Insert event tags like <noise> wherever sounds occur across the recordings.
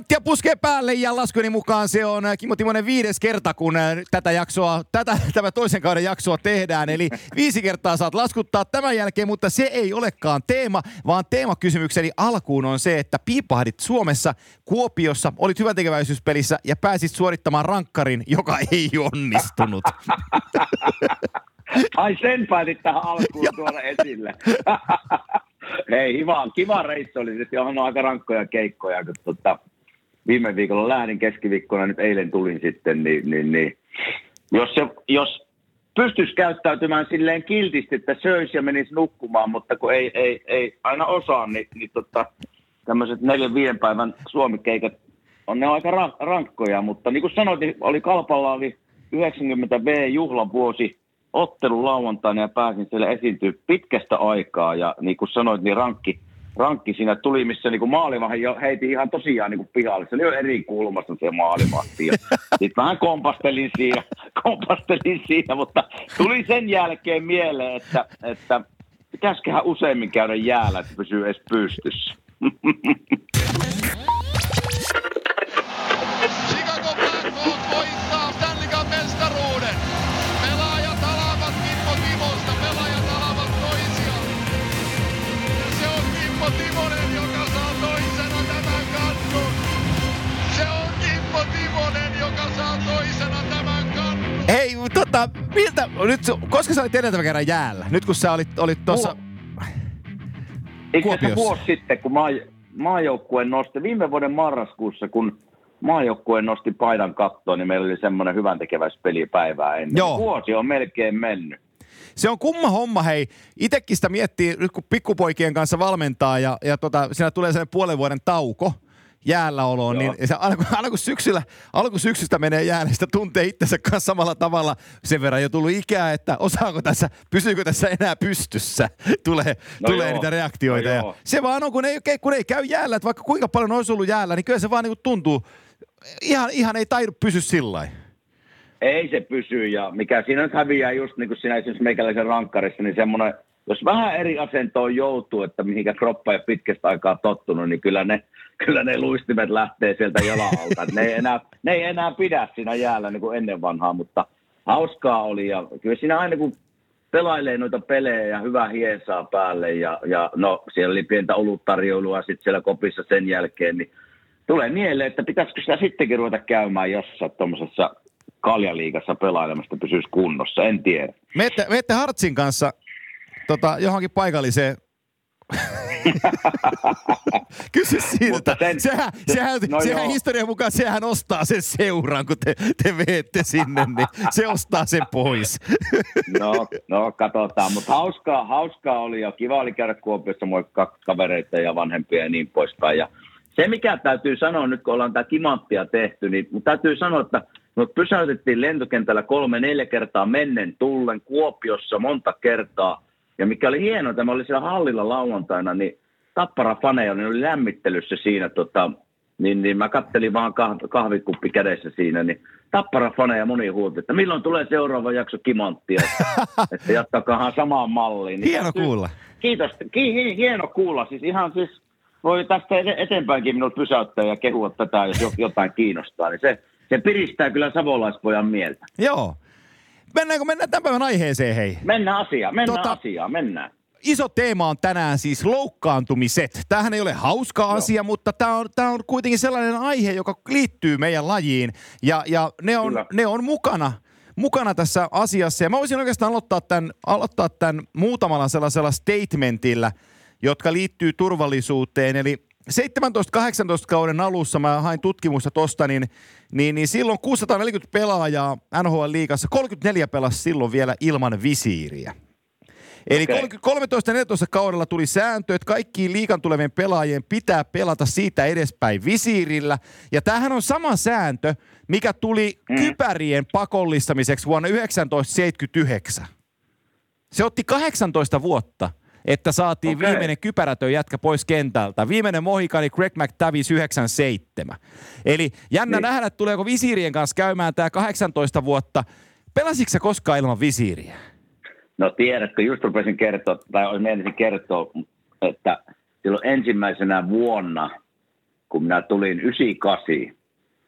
Kimanttia puskee päälle ja laskuni mukaan se on äh, Kimmo Timonen viides kerta, kun äh, tätä jaksoa, tätä, <laughs> tämä toisen kauden jaksoa tehdään. Eli viisi kertaa saat laskuttaa tämän jälkeen, mutta se ei olekaan teema, vaan teemakysymykseni alkuun on se, että piipahdit Suomessa Kuopiossa, olit hyväntekeväisyyspelissä ja pääsit suorittamaan rankkarin, joka ei onnistunut. <laughs> Ai sen päätit tähän alkuun <laughs> tuoda esille. Hei, kiva, kiva reissu oli. Sitten on aika rankkoja keikkoja, kun tota, viime viikolla lähdin keskiviikkona, nyt eilen tulin sitten, niin, niin, niin. Jos, se, jos pystyisi käyttäytymään silleen kiltisti, että söisi ja menisi nukkumaan, mutta kun ei, ei, ei aina osaa, niin, niin tota, tämmöiset neljän viiden päivän suomikeikat on ne aika rankkoja, mutta niin kuin sanoit, niin oli Kalpalla oli 90 V juhlavuosi ottelu lauantaina ja pääsin siellä esiintyä pitkästä aikaa ja niin kuin sanoit, niin rankki, rankki siinä tuli, missä niin kuin maalivahin jo heiti ihan tosiaan niin kuin pihalle. Se oli jo eri kulmasta se maalivahti. <laughs> Sitten vähän kompastelin siinä, kompastelin siinä, mutta tuli sen jälkeen mieleen, että, että pitäisiköhän useimmin käydä jäällä, että pysyy edes pystyssä. <laughs> Hei, tota, miltä, nyt, koska sä olit edeltävän kerran jäällä? Nyt kun sä olit, olit tuossa se vuosi sitten, kun maa, maajoukkue nosti, viime vuoden marraskuussa, kun maajoukkue nosti paidan kattoon, niin meillä oli semmoinen hyvän tekeväispelipäivää ennen. Joo. Vuosi on melkein mennyt. Se on kumma homma, hei. Itekin sitä miettii, nyt kun pikkupoikien kanssa valmentaa ja, ja tota, siinä tulee sellainen puolen vuoden tauko – jäällä oloon, niin se aina kun <laughs> syksyllä, syksystä menee jäälle, sitä tuntee itsensä kanssa samalla tavalla. Sen verran jo tullut ikää, että osaako tässä, pysyykö tässä enää pystyssä, <laughs> tulee, no tulee joo. niitä reaktioita. No ja se vaan on, kun ei, kun ei käy jäällä, että vaikka kuinka paljon olisi ollut jäällä, niin kyllä se vaan niin tuntuu, ihan, ihan ei taidu pysy sillä Ei se pysy ja mikä siinä nyt häviää just niin kuin siinä esimerkiksi meikäläisen rankkarissa, niin semmoinen, jos vähän eri asentoon joutuu, että mihinkä kroppa ei pitkästä aikaa tottunut, niin kyllä ne kyllä ne luistimet lähtee sieltä jalalta. ne, ei enää, ne ei enää pidä siinä jäällä niin kuin ennen vanhaa, mutta hauskaa oli. Ja kyllä siinä aina kun pelailee noita pelejä ja hyvä hiesaa päälle ja, ja no siellä oli pientä oluttarjoilua sitten siellä kopissa sen jälkeen, niin tulee mieleen, että pitäisikö sitä sittenkin ruveta käymään jossain tuommoisessa kaljaliigassa pelailemasta pysyisi kunnossa, en tiedä. Mette, mette Hartsin kanssa tota, johonkin paikalliseen <laughs> Kysy siltä. Sen, sehän, se, sehän, no sehän historian mukaan sehän ostaa sen seuran, kun te, te veette sinne, niin se ostaa sen pois. no, no, katsotaan. Mutta hauskaa, hauskaa oli ja kiva oli käydä Kuopiossa moikkaa kavereita ja vanhempia ja niin poispäin. Ja se, mikä täytyy sanoa nyt, kun ollaan tämä kimanttia tehty, niin täytyy sanoa, että me pysäytettiin lentokentällä kolme, neljä kertaa mennen tullen Kuopiossa monta kertaa – ja mikä oli hienoa, että mä olin siellä hallilla lauantaina, niin Tappara faneja niin oli lämmittelyssä siinä, tota, niin, niin mä kattelin vaan kah- kahvikuppi kädessä siinä, niin Tappara faneja moni huuti, että milloin tulee seuraava jakso kimanttia, <laughs> että jatkakahan samaan malliin. Niin hieno kuulla. Kiitos, ki- hieno kuulla. Siis ihan siis voi tästä eteenpäinkin minut pysäyttää ja kehua tätä, jos jotain kiinnostaa, niin se, se piristää kyllä savolaispojan mieltä. Joo. Mennäänkö mennään tämän päivän aiheeseen, hei? Mennään asiaan, mennään tota, asiaan, mennään. Iso teema on tänään siis loukkaantumiset. Tämähän ei ole hauska Joo. asia, mutta tämä on, tämä on kuitenkin sellainen aihe, joka liittyy meidän lajiin. Ja, ja ne, on, ne on mukana mukana tässä asiassa. Ja mä voisin oikeastaan aloittaa tämän, aloittaa tämän muutamalla sellaisella statementilla, jotka liittyy turvallisuuteen. Eli 17-18 kauden alussa mä hain tutkimusta tosta, niin, niin, niin silloin 640 pelaajaa NHL-liigassa, 34 pelasi silloin vielä ilman visiiriä. Eli okay. 13-14 kaudella tuli sääntö, että kaikkiin liikan tulevien pelaajien pitää pelata siitä edespäin visiirillä. Ja tämähän on sama sääntö, mikä tuli mm. kypärien pakollistamiseksi vuonna 1979. Se otti 18 vuotta että saatiin okay. viimeinen kypärätön jätkä pois kentältä. Viimeinen mohikani Greg McTavish 97. Eli jännä niin. nähdä, tuleeko visiirien kanssa käymään tämä 18 vuotta. Pelasitko koskaan ilman visiiriä? No tiedätkö, just rupesin kertoa, tai menisin kertoa, että silloin ensimmäisenä vuonna, kun minä tulin 98,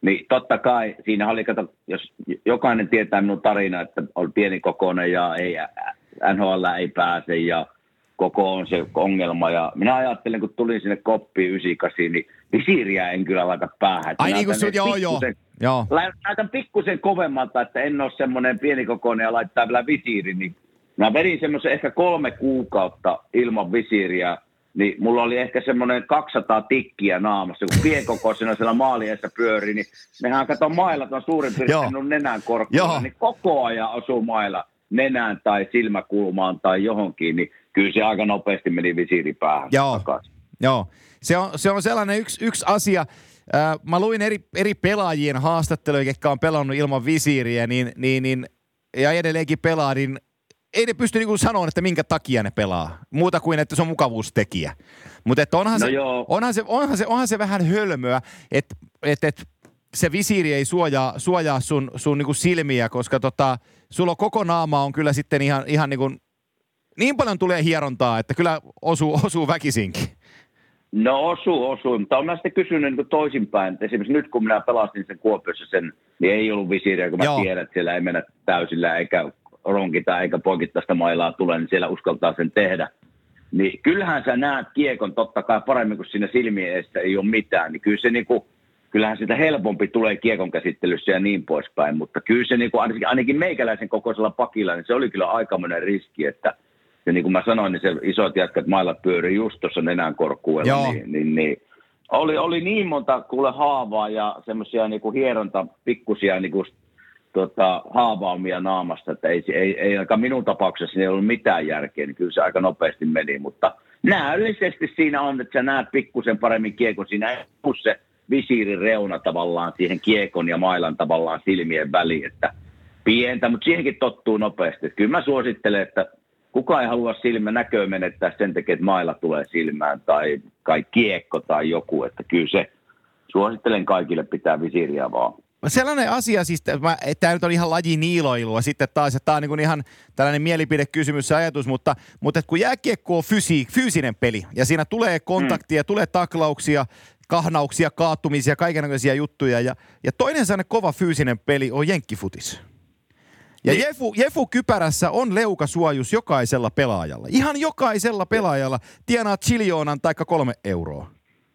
niin totta kai siinä oli, kato, jos jokainen tietää minun tarina, että on pieni kokoinen ja ei, NHL ei pääse ja koko on se ongelma. Ja minä ajattelin, kun tulin sinne koppiin 98, niin visiiriä en kyllä laita päähän. Ai niin kuin sun, joo, joo. joo. Laitan pikkusen kovemmalta, että en ole semmoinen pienikokoinen ja laittaa vielä visiiri, niin mä vedin semmoisen ehkä kolme kuukautta ilman visiiriä, niin mulla oli ehkä semmoinen 200 tikkiä naamassa, kun pienkokoisena siellä maaliessa pyöri, niin nehän kato mailat on suurin piirtein nenän korkealla, niin koko ajan osuu mailla nenään tai silmäkulmaan tai johonkin, niin kyllä se aika nopeasti meni visiiripäähän Joo. takaisin. Joo, se on, se on sellainen yksi, yksi asia. Äh, mä luin eri, eri pelaajien haastatteluja, jotka on pelannut ilman visiiriä, niin, niin, niin, ja edelleenkin pelaa, niin ei ne pysty niinku sanoa, että minkä takia ne pelaa. Muuta kuin, että se on mukavuustekijä. Mutta onhan, no se, onhan, se, onhan, se, onhan se vähän hölmöä, että et, et, se visiiri ei suojaa, suojaa sun, sun niinku silmiä, koska tota, sulla koko naama on kyllä sitten ihan, ihan niinku, niin paljon tulee hierontaa, että kyllä osuu, osuu väkisinkin. No osuu, osuu, mutta olen sitten kysynyt niin toisinpäin. Että esimerkiksi nyt kun minä pelasin sen Kuopiossa sen, niin ei ollut visiiriä, kun mä Joo. tiedän, että siellä ei mennä täysillä eikä ronkita eikä poikittaista mailaa tule, niin siellä uskaltaa sen tehdä. Niin kyllähän sä näet kiekon totta kai paremmin kuin siinä silmien edestä ei ole mitään. Niin kyllä se niin kuin, kyllähän sitä helpompi tulee kiekon käsittelyssä ja niin poispäin. Mutta kyllä se niin kuin, ainakin, ainakin meikäläisen kokoisella pakilla, niin se oli kyllä aikamoinen riski, että ja niin kuin mä sanoin, niin se isot jätkät mailla pyörii just tuossa nenän korkuella, niin, niin, niin oli, oli niin monta kuule haavaa ja semmoisia niin hieronta pikkusia niin kuin tota, haavaumia naamasta, että ei, ei, ei aika minun tapauksessa ei ollut mitään järkeä, niin kyllä se aika nopeasti meni, mutta näyllisesti siinä on, että sä näet pikkusen paremmin kiekon, siinä ei se visiirin reuna tavallaan siihen kiekon ja mailan tavallaan silmien väliin, että pientä, mutta siihenkin tottuu nopeasti. Kyllä mä suosittelen, että kuka ei halua silmä näköä menettää sen takia, että mailla tulee silmään tai kai kiekko tai joku, että kyllä se suosittelen kaikille pitää visiiriä vaan. Sellainen asia siis, että tämä nyt on ihan laji niiloilua sitten taas, että tämä on niin ihan tällainen mielipidekysymys ja ajatus, mutta, mutta että kun jääkiekko on fysi, fyysinen peli ja siinä tulee kontaktia, mm. tulee taklauksia, kahnauksia, kaattumisia, kaikenlaisia juttuja ja, ja toinen sellainen kova fyysinen peli on jenkkifutis. Ja niin. Jefu, Jefu Kypärässä on leukasuojus jokaisella pelaajalla. Ihan jokaisella pelaajalla tienaa chiljoonan tai kolme euroa.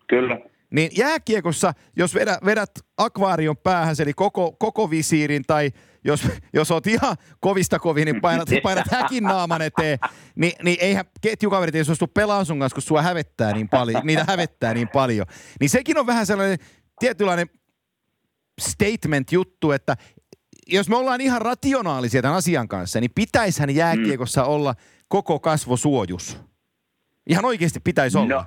Kyllä. Niin jääkiekossa, jos vedät, vedät akvaarion päähän, eli koko, koko visiirin, tai jos, jos oot ihan kovista kovin, niin painat, painat häkin naaman eteen, niin, niin eihän ketjukaverit ei suostu pelaa sun kanssa, kun sua hävettää niin paljon, niitä hävettää niin paljon. Niin sekin on vähän sellainen tietynlainen statement-juttu, että jos me ollaan ihan rationaalisia tämän asian kanssa, niin pitäishän jääkiekossa mm. olla koko kasvosuojus. Ihan oikeasti pitäisi olla. No,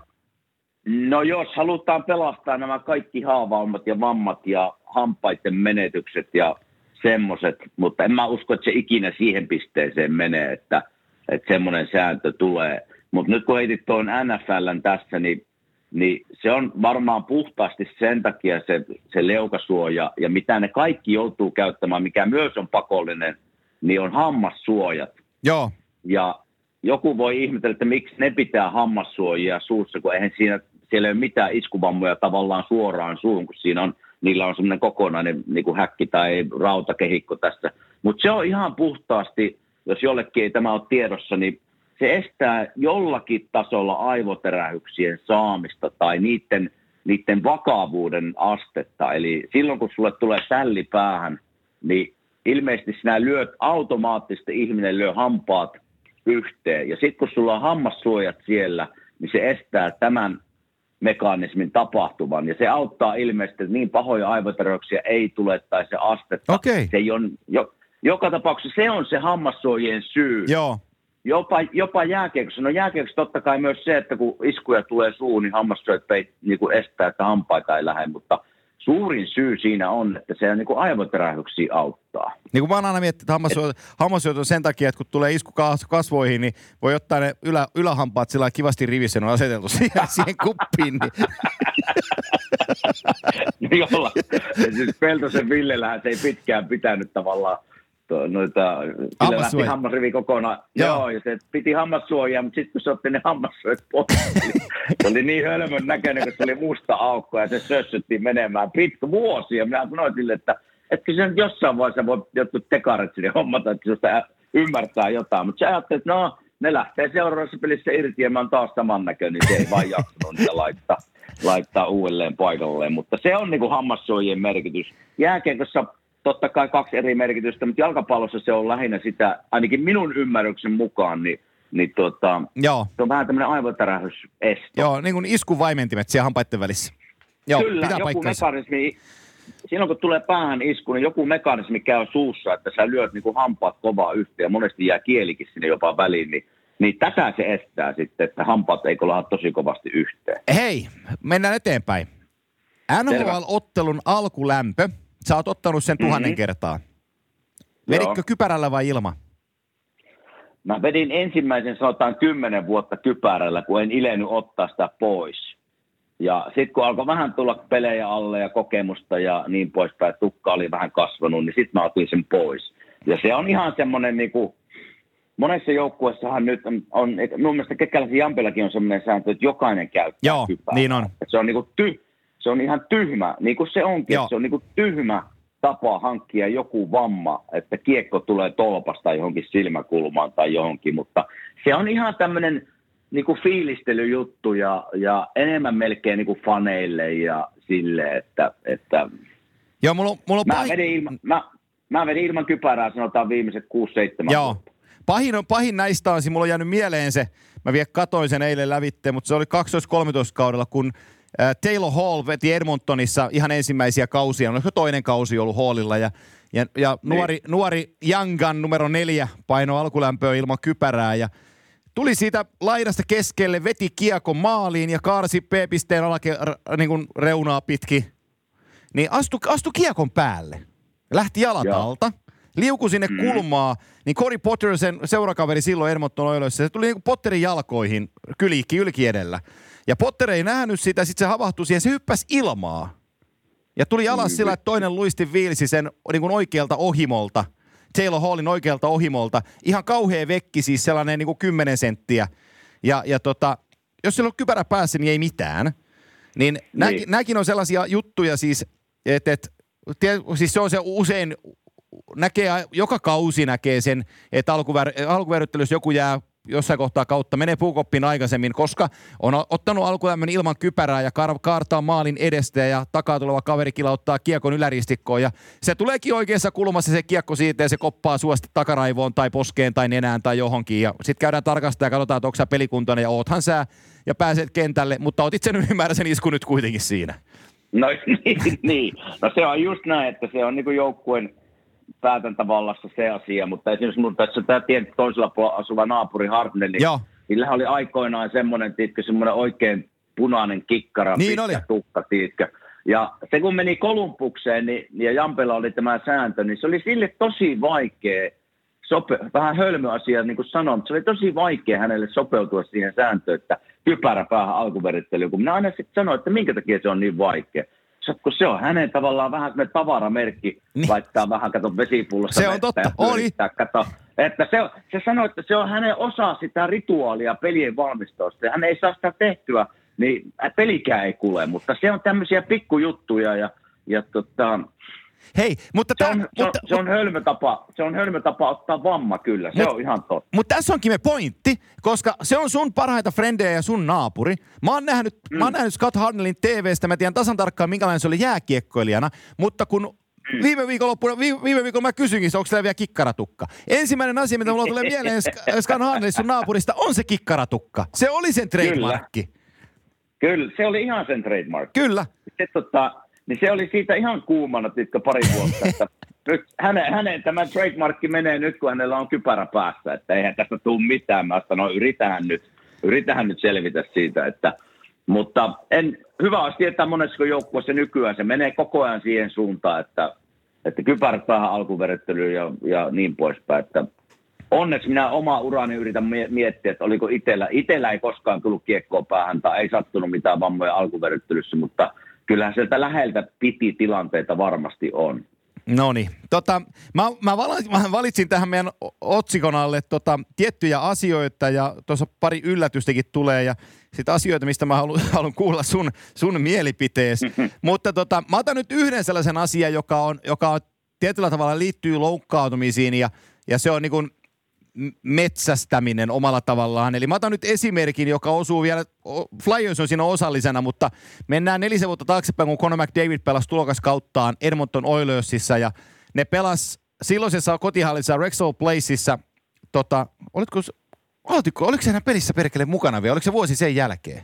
no jos halutaan pelastaa nämä kaikki haavaumat ja vammat ja hampaiden menetykset ja semmoiset, mutta en mä usko, että se ikinä siihen pisteeseen menee, että, että semmoinen sääntö tulee. Mutta nyt kun heitit tuon NFLn tässä, niin niin se on varmaan puhtaasti sen takia se, se leukasuoja ja mitä ne kaikki joutuu käyttämään, mikä myös on pakollinen, niin on hammassuojat. Joo. Ja joku voi ihmetellä, että miksi ne pitää hammassuojia suussa, kun eihän siinä, siellä ei ole mitään iskuvammoja tavallaan suoraan suun, kun siinä on, niillä on semmoinen kokonainen niin kuin häkki tai rautakehikko tässä. Mutta se on ihan puhtaasti, jos jollekin ei tämä ole tiedossa, niin se estää jollakin tasolla aivoterähyksien saamista tai niiden, niiden vakavuuden astetta. Eli silloin kun sulle tulee sälli päähän, niin ilmeisesti sinä lyöt automaattisesti, ihminen lyö hampaat yhteen. Ja sitten kun sulla on hammassuojat siellä, niin se estää tämän mekanismin tapahtuvan. Ja se auttaa ilmeisesti, että niin pahoja aivoterähyksiä ei tule tai se astetta. Okay. Se ei on, jo, joka tapauksessa se on se hammassuojien syy. Joo. Jopa, jopa jääkiekossa. No jääkiekossa totta kai myös se, että kun iskuja tulee suun, niin hammassyöt ei niin kuin estää, että hampaita ei lähde, mutta suurin syy siinä on, että se niin aivoterähyksiä auttaa. Niin kuin mä oon aina miettinyt, että hammassyöt on sen takia, että kun tulee isku kasvoihin, niin voi ottaa ne ylä, ylähampaat sillä kivasti rivissä, ne on aseteltu <laughs> siihen, siihen kuppiin. Niin. <laughs> Jolla. Ja siis Peltosen Villellähän se ei pitkään pitänyt tavallaan noita, sillä lähti hammasrivi kokonaan. Joo. Joo, ja se piti hammassuojaa, mutta sitten kun se otti ne hammassuojat pois, niin se oli niin hölmön näköinen, kun se oli musta aukko ja se sössyttiin menemään pitkä vuosia. Minä sanoin sille, että etkö se nyt jossain vaiheessa voi jotkut tekarit sinne hommata, että sinusta ymmärtää jotain. Mutta se ajatteli, että no, ne lähtee seuraavassa pelissä irti ja mä oon taas saman näköinen, niin se ei vaan jaksanut niitä laittaa, laittaa uudelleen paikalleen. Mutta se on niin kuin hammassuojien merkitys. Jääkiekossa totta kai kaksi eri merkitystä, mutta jalkapallossa se on lähinnä sitä, ainakin minun ymmärryksen mukaan, niin niin tota, Joo. se on vähän tämmöinen aivotärähysesto. Joo, niin kuin iskuvaimentimet siellä hampaiden välissä. Joo, Kyllä, pitää joku paikkansa. mekanismi, silloin kun tulee päähän isku, niin joku mekanismi käy suussa, että sä lyöt niin kuin hampaat kovaa yhteen ja monesti jää kielikin sinne jopa väliin, niin niin tätä se estää sitten, että hampaat ei kola tosi kovasti yhteen. Hei, mennään eteenpäin. NHL-ottelun alkulämpö Sä oot ottanut sen tuhannen mm-hmm. kertaa. Veditkö Joo. kypärällä vai ilma? Mä vedin ensimmäisen sanotaan kymmenen vuotta kypärällä, kun en ilennyt ottaa sitä pois. Ja sitten kun alkoi vähän tulla pelejä alle ja kokemusta ja niin poispäin, tukka oli vähän kasvanut, niin sitten mä otin sen pois. Ja se on ihan semmoinen niin kuin, monessa joukkueessahan nyt on, on mun mielestä Kekkäläisen Jampillakin on semmoinen sääntö, että jokainen käyttää Joo, kypärää. niin on. se on niin kuin ty, se on ihan tyhmä, niin kuin se onkin, Joo. se on niin kuin tyhmä tapa hankkia joku vamma, että kiekko tulee tolpasta johonkin silmäkulmaan tai johonkin, mutta se on ihan tämmöinen niin kuin fiilistelyjuttu ja, ja enemmän melkein niin kuin faneille ja sille, että, että Joo, mulla, mulla mä, pahin... vedin ilman, mä, mä vedin ilman kypärää sanotaan viimeiset 6-7 Joo. Vuotta. Pahin, on, pahin näistä on, mulla on jäänyt mieleen se, mä vielä katoin sen eilen lävitte, mutta se oli 12-13 kaudella, kun Taylor Hall veti Edmontonissa ihan ensimmäisiä kausia, oliko toinen kausi ollut Hallilla ja, ja, ja niin. nuori, nuori Youngan numero neljä paino alkulämpöä ilman kypärää ja tuli siitä laidasta keskelle, veti kiekon maaliin ja kaarsi P-pisteen alake, niin kuin reunaa pitki. Niin astu, astu kiekon päälle. Lähti jalat Joo. alta, liuku sinne mm. kulmaa, niin Cory Potter, sen seurakaveri silloin Edmonton Oiloissa, se tuli niin kuin Potterin jalkoihin kylikki ylki edellä. Ja Potter ei nähnyt sitä, sitten se havahtui siihen, se hyppäsi ilmaa. Ja tuli alas mm. sillä, että toinen luisti viilsi sen niin kuin oikealta ohimolta, Taylor Hallin oikealta ohimolta. Ihan kauhea vekki, siis sellainen niin kuin 10 senttiä. Ja, ja tota, jos sillä on kypärä päässä, niin ei mitään. Niin, niin. nämäkin on sellaisia juttuja siis, että et, siis se on se usein näkee, joka kausi näkee sen, että alkuver, alkuverryttelyssä joku jää jossain kohtaa kautta menee puukoppiin aikaisemmin, koska on ottanut alkulämmön ilman kypärää ja kar- kaartaa maalin edestä ja takaa tuleva kaveri kilauttaa kiekon yläristikkoon ja se tuleekin oikeassa kulmassa se kiekko siitä ja se koppaa suosti takaraivoon tai poskeen tai nenään tai johonkin. Ja sitten käydään tarkastaa ja katsotaan, että onko sä pelikuntoinen ja oothan sä ja pääset kentälle, mutta otit sen ylimääräisen isku nyt kuitenkin siinä. No <laughs> niin, niin, no se on just näin, että se on niin kuin joukkueen päätäntävallassa se asia, mutta esimerkiksi mun tässä tämä tien toisella puolella asuva naapuri Hartnell, niin niillä oli aikoinaan semmoinen, tiitkö, semmoinen oikein punainen kikkara, niin oli. tukka, tiitkö. Ja se kun meni Kolumpukseen niin, ja Jampela oli tämä sääntö, niin se oli sille tosi vaikea, sope, vähän hölmöasia, niin kuin sanoin, mutta se oli tosi vaikea hänelle sopeutua siihen sääntöön, että kypärä päähän alkuverittelyyn, kun minä aina sitten sanoin, että minkä takia se on niin vaikea kun se on hänen tavallaan vähän semmoinen tavaramerkki, niin. laittaa vähän, kato vesipullossa. Se on totta, oli. Kato, että se, se sanoi, että se on hänen osa sitä rituaalia pelien valmistosta. Hän ei saa sitä tehtyä, niin pelikään ei kuule, mutta se on tämmöisiä pikkujuttuja ja, ja tota, Hei, mutta... Se on, tämä, se, mutta, se, on hölmötapa, se on hölmötapa ottaa vamma kyllä, se mut, on ihan totta. Mutta tässä onkin me pointti, koska se on sun parhaita frendejä ja sun naapuri. Mä oon nähnyt, mm. mä oon nähnyt Scott Harnellin TVstä, mä tiedän tasan tarkkaan minkälainen se oli jääkiekkoilijana, mutta kun mm. Viime viikolla, viime, viime viikolla mä kysyinkin, onko siellä vielä kikkaratukka. Ensimmäinen asia, mitä mulla tulee mieleen <laughs> Scott Harnellin sun naapurista, on se kikkaratukka. Se oli sen trademarkki. Kyllä. Kyllä, se oli ihan sen trademark. Kyllä. Sitten tota, niin se oli siitä ihan kuumana titka pari vuotta, että nyt hänen, hänen tämä trademarkki menee nyt, kun hänellä on kypärä päässä, että eihän tästä tule mitään. Mä sanoin, no yritähän nyt, yritähän nyt selvitä siitä, että mutta en, hyvä olisi tietää monessa joukkueessa nykyään, se menee koko ajan siihen suuntaan, että, että kypärät päähän alkuverettelyyn ja, ja niin poispäin. Että onneksi minä oma urani yritän miettiä, että oliko itellä, itellä ei koskaan tullut kiekkoa päähän tai ei sattunut mitään vammoja alkuverettelyssä, mutta – kyllähän sieltä läheltä piti tilanteita varmasti on. No niin. Tota, mä, mä, valitsin, mä valitsin tähän meidän otsikon alle tota, tiettyjä asioita ja tuossa pari yllätystäkin tulee ja sitten asioita, mistä mä haluan, <laughs> haluan kuulla sun, sun mielipiteesi. <laughs> Mutta tota, mä otan nyt yhden sellaisen asian, joka on, joka on tietyllä tavalla liittyy loukkaantumisiin ja, ja se on niin kuin metsästäminen omalla tavallaan. Eli mä otan nyt esimerkin, joka osuu vielä, Flyers on siinä osallisena, mutta mennään nelisen vuotta taaksepäin, kun Conor McDavid pelasi tulokaskauttaan Edmonton Oilersissa ja ne pelas silloisessa kotihallissa Rexall Placeissa, tota, olitko, olitko, oliko se pelissä perkele mukana vielä, oliko se vuosi sen jälkeen?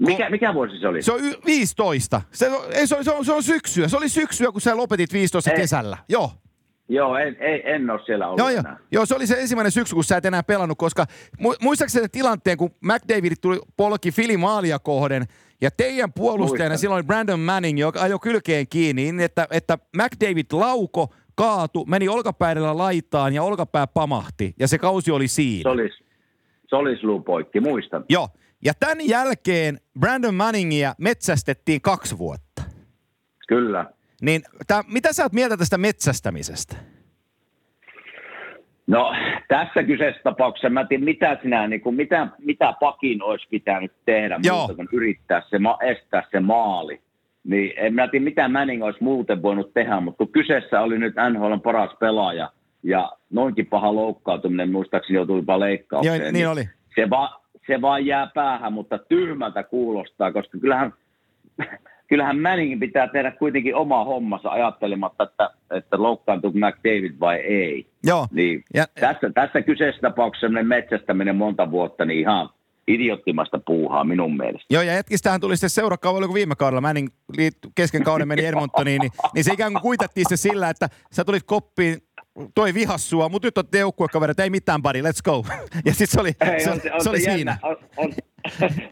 Mikä, mikä vuosi se oli? Se on y- 15. Se, ei, se, on, se, on, se on syksyä. Se oli syksyä, kun sä lopetit 15 ei. kesällä. Joo. Joo, en, en, en ole siellä ollut joo, joo. joo, se oli se ensimmäinen syksy, kun sä et enää pelannut, koska mu- muistaakseni tilanteen, kun McDavid tuli polki Fili Maalia kohden, ja teidän puolustajana Muistan. silloin Brandon Manning, joka ajoi kylkeen kiinni, niin että, että McDavid lauko, kaatu, meni olkapäidellä laitaan ja olkapää pamahti, ja se kausi oli siinä. Se oli, se oli poikki, muistan. Joo, ja tämän jälkeen Brandon Manningia metsästettiin kaksi vuotta. Kyllä. Niin tää, mitä sä oot mieltä tästä metsästämisestä? No tässä kyseessä tapauksessa mä en tiedä, mitä sinä, niin kuin, mitä, mitä pakin olisi pitänyt tehdä Joo. muuta kuin yrittää se, estää se maali. Niin en mä tiedä, mitä Manning olisi muuten voinut tehdä, mutta kun kyseessä oli nyt NHL paras pelaaja ja noinkin paha loukkaantuminen, muistaakseni joutui jopa leikkaukseen. Joo, niin, niin oli. Se, va, se vaan jää päähän, mutta tyhmältä kuulostaa, koska kyllähän kyllähän Manningin pitää tehdä kuitenkin oma hommansa ajattelematta, että, että loukkaantuuko McDavid vai ei. Joo. Niin ja, tässä, tässä kyseisessä tapauksessa metsästäminen monta vuotta, niin ihan idiottimasta puuhaa minun mielestä. Joo, ja hetkistähän tuli sitten seurakaudella, kun viime kaudella Manning kesken kauden meni <laughs> Edmontoniin, niin, niin se ikään kuin kuitattiin se sillä, että sä tulit koppiin toi vihas sua, mutta nyt on joukkuekaverit, ei mitään buddy, let's go. <laughs> Ja sitten se oli, Hei, se, on se, on se, oli jännä, siinä. On, on,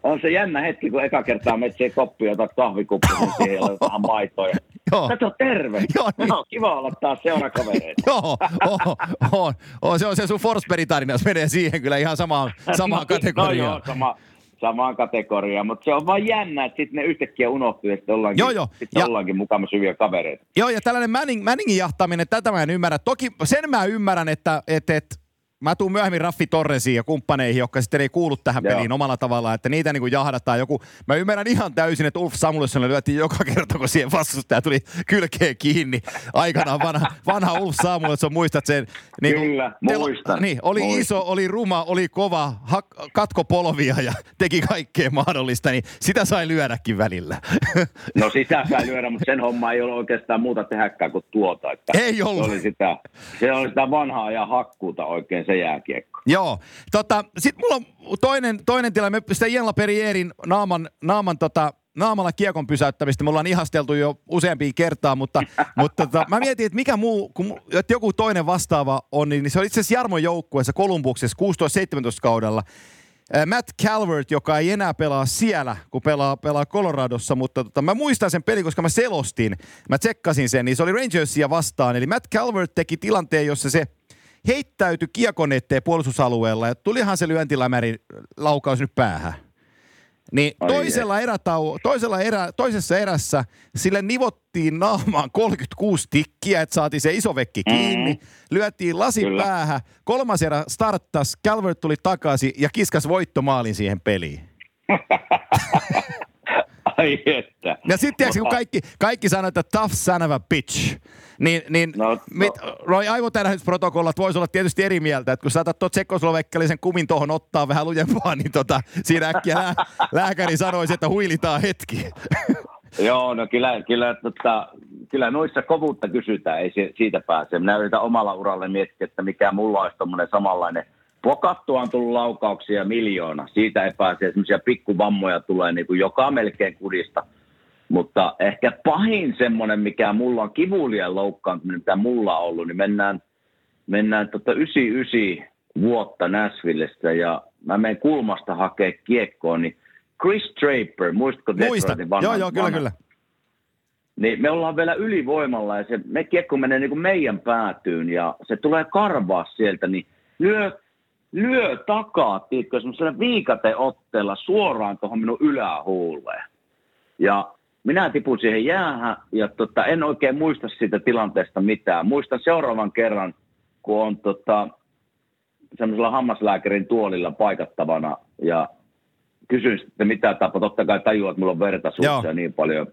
<laughs> on, se jännä hetki, kun eka kertaa menet siihen koppiin ja otat kahvikuppi, niin siihen on vähän <laughs> maitoa. Ja... Joo. Kato, terve. Joo, niin. no, kiva olla taas seurakavereita. Joo, oh, oh, oh, se on se sun Forsberg-tarina, menee siihen kyllä ihan samaan, samaan kategoriaan. No joo, sama, samaan kategoriaan, mutta se on vaan jännä, että sitten ne yhtäkkiä unohtuu, että ollaankin, joo, joo. ja, ollaankin mukana syviä kavereita. Joo, ja tällainen Manning, Manningin jahtaminen, tätä mä en ymmärrä. Toki sen mä ymmärrän, että, että, että Mä tuun myöhemmin Raffi Torresiin ja kumppaneihin, jotka sitten ei kuulu tähän Joo. peliin omalla tavallaan, että niitä niin kuin jahdataan joku. Mä ymmärrän ihan täysin, että Ulf Samuelsson lyötiin joka kerta, kun siihen vastustaja tuli kylkeen kiinni. Aikanaan vanha, vanha Ulf Samuelsson, muistat sen? Niin Kyllä, muistan. Niin, oli muistan. iso, oli ruma, oli kova, ha, katko polvia ja teki kaikkea mahdollista, niin sitä sai lyödäkin välillä. <laughs> No sitä sai lyödä, mutta sen homma ei ole oikeastaan muuta tehäkään kuin tuota. Että ei ollut. Se oli sitä, se oli sitä vanhaa ja hakkuuta oikein se jääkiekko. Joo. Tota, Sitten mulla on toinen, toinen tilanne. Me sitä Ienla Perierin naaman, naaman tota, naamalla kiekon pysäyttämistä. Me ollaan ihasteltu jo useampia kertaa, mutta, <laughs> mutta tota, mä mietin, että mikä muu, kun, että joku toinen vastaava on, niin se oli itse asiassa Jarmon joukkueessa Kolumbuksessa 16-17 kaudella. Matt Calvert, joka ei enää pelaa siellä, kun pelaa, pelaa Coloradossa, mutta tota, mä muistan sen pelin, koska mä selostin, mä tsekkasin sen, niin se oli Rangersia vastaan. Eli Matt Calvert teki tilanteen, jossa se – heittäytyi kiekon eteen puolustusalueella ja tulihan se lyöntilämäri laukaus nyt päähän. Niin toisella, erätau, toisella erä, toisessa erässä sille nivottiin naamaan 36 tikkiä, että saatiin se iso vekki kiinni. Mm-hmm. Lyötiin lasi Kyllä. päähän. Kolmas erä starttas, Calvert tuli takaisin ja kiskas voittomaalin siihen peliin. <laughs> Ai että. Ja sitten kun kaikki, kaikki sanoo, että tough son of a bitch, niin, niin no, mit, no. Roy aivotärähdysprotokollat voisi olla tietysti eri mieltä, että kun saatat tuon tsekoslovekkalaisen kumin tuohon ottaa vähän lujempaa, niin tota, siinä äkkiä lää, lääkäri sanoisi, että huilitaan hetki. <laughs> Joo, no kyllä, kyllä, tota, kyllä noissa kovuutta kysytään, ei siitä pääse. Minä yritän omalla uralle miettiä, että mikä mulla olisi tuommoinen samanlainen – Pokattua on tullut laukauksia miljoona. Siitä ei pääse. Esimerkiksi pikkuvammoja tulee niin kuin joka melkein kudista. Mutta ehkä pahin semmoinen, mikä mulla on kivulian loukkaantuminen, mitä mulla on ollut, niin mennään, mennään tota 99 vuotta Nashvillestä ja mä menen kulmasta hakee kiekkoon, niin Chris Draper, muistatko Muista. vanha, joo, joo, kyllä, vanha? kyllä. Niin me ollaan vielä ylivoimalla ja se me kiekko menee niin kuin meidän päätyyn ja se tulee karvaa sieltä, niin lyö lyö takaa, tiedätkö, semmoisella viikateotteella suoraan tuohon minun ylähuuleen. Ja minä tipun siihen jäähän ja tota, en oikein muista siitä tilanteesta mitään. Muistan seuraavan kerran, kun on tota, semmoisella hammaslääkärin tuolilla paikattavana ja kysyin sitten mitä tapa, totta kai tajua, että mulla on verta suussa ja niin paljon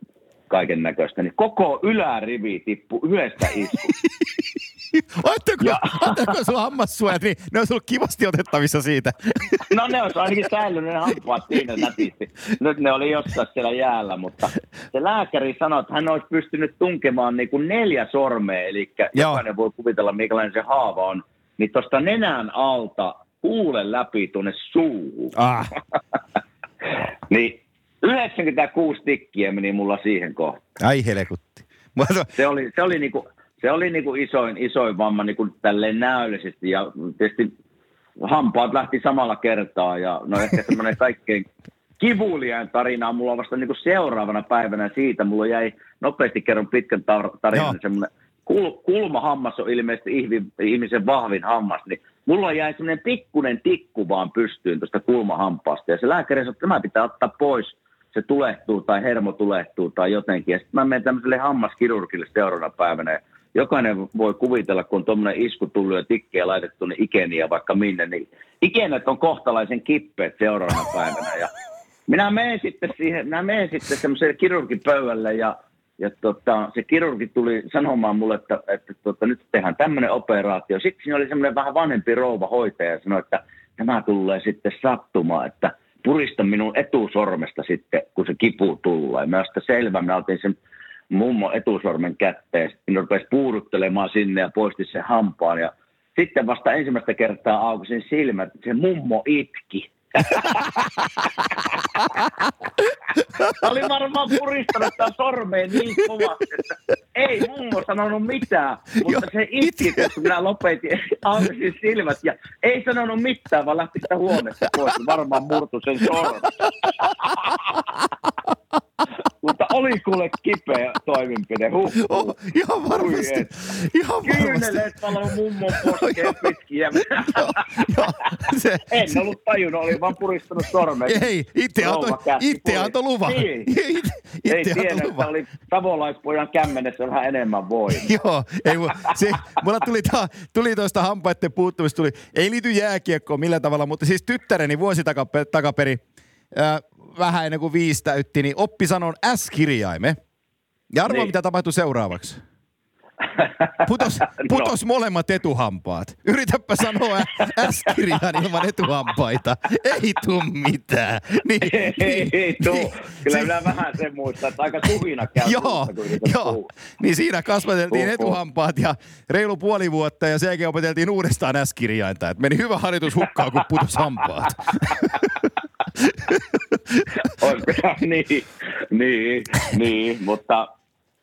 kaiken näköistä, niin koko ylärivi tippui yhdestä iskusta. <laughs> <laughs> Otteko, ja... otteko sun hammassuojat, niin ne on ollut kivasti otettavissa siitä. <laughs> No ne olisi ainakin säilynyt ne hampaat siinä nätisti. Nyt ne oli jossain siellä jäällä, mutta se lääkäri sanoi, että hän olisi pystynyt tunkemaan niin kuin neljä sormea, eli Joo. jokainen voi kuvitella, minkälainen se haava on, niin tuosta nenän alta huulen läpi tuonne suuhun. Ah. <laughs> niin 96 tikkiä meni mulla siihen kohtaan. Ai helekutti. Se oli, se oli niinku, se oli niinku isoin, isoin vamma niinku tälleen näöllisesti ja tietysti hampaat lähti samalla kertaa ja no ehkä semmoinen <laughs> kaikkein kivuliain tarina on mulla vasta niinku seuraavana päivänä siitä. Mulla jäi, nopeasti kerron pitkän tarinan, semmoinen kul, kulmahammas on ilmeisesti ihmisen vahvin hammas, niin mulla jäi semmoinen pikkunen tikku vaan pystyyn tuosta kulmahampaasta ja se lääkäri sanoi, että tämä pitää ottaa pois se tulehtuu tai hermo tulehtuu tai jotenkin. Ja sitten mä menen tämmöiselle hammaskirurgille seuraavana päivänä ja jokainen voi kuvitella, kun tuommoinen isku tullut ja tikkejä laitettu ne ikeniä vaikka minne, niin ikenet on kohtalaisen kippeet seuraavana päivänä. Ja minä menen sitten siihen, minä menen sitten semmoiselle kirurgipöydälle ja, ja tota, se kirurgi tuli sanomaan mulle, että, että tota, nyt tehdään tämmöinen operaatio. Sitten siinä oli semmoinen vähän vanhempi rouva hoitaja ja sanoi, että tämä tulee sitten sattumaan, että – purista minun etusormesta sitten, kun se kipu tulee. Mä sitä selvä, mä otin sen mummo etusormen kätteen, sitten rupesi puuduttelemaan sinne ja poisti sen hampaan. Ja sitten vasta ensimmäistä kertaa aukasin silmät, se mummo itki. oli varmaan puristanut tämän sormeen niin kovasti, että ei mummo sanonut mitään, mutta se itki, kun minä lopetin, aukasin silmät ja ei sanonut mitään, vaan lähti sitä huoneesta pois. Varmaan murtu sen sormen. Mutta oli kuule kipeä toimenpide. Huh, huh. Oh, ihan varmasti. Ihan Kyyneleet paloi mummon poskeen pitkin. se, en ollut tajunnut, oli vaan puristanut sormen. Ei, itse antoi, itse antoi luvan. Niin. Itse, ei tiedä, että oli savolaispojan kämmenessä vähän enemmän voi. Joo, ei, se, mulla tuli, ta, tuli tuosta hampaiden puuttumista, tuli, ei liity jääkiekkoon millään tavalla, mutta siis tyttäreni vuosi takaperi, äh, vähän ennen kuin viisi täytti, niin oppi sanon S-kirjaime. Ja arvoa, niin. mitä tapahtui seuraavaksi. Putos, <laughs> putos no. molemmat etuhampaat. Yritäpä sanoa <laughs> S-kirjaan ilman etuhampaita. Ei tuu mitään. Niin, ei, niin, ei tuu. Niin, Kyllä si- minä vähän sen muistan, että aika tuhina käy. Joo, joo. Niin siinä kasvateltiin uh, etuhampaat ja reilu puoli vuotta ja sen jälkeen opeteltiin uudestaan S-kirjainta. Et meni hyvä harjoitus hukkaa, kun putos hampaat. <laughs> <laughs> <laughs> niin, niin, niin, mutta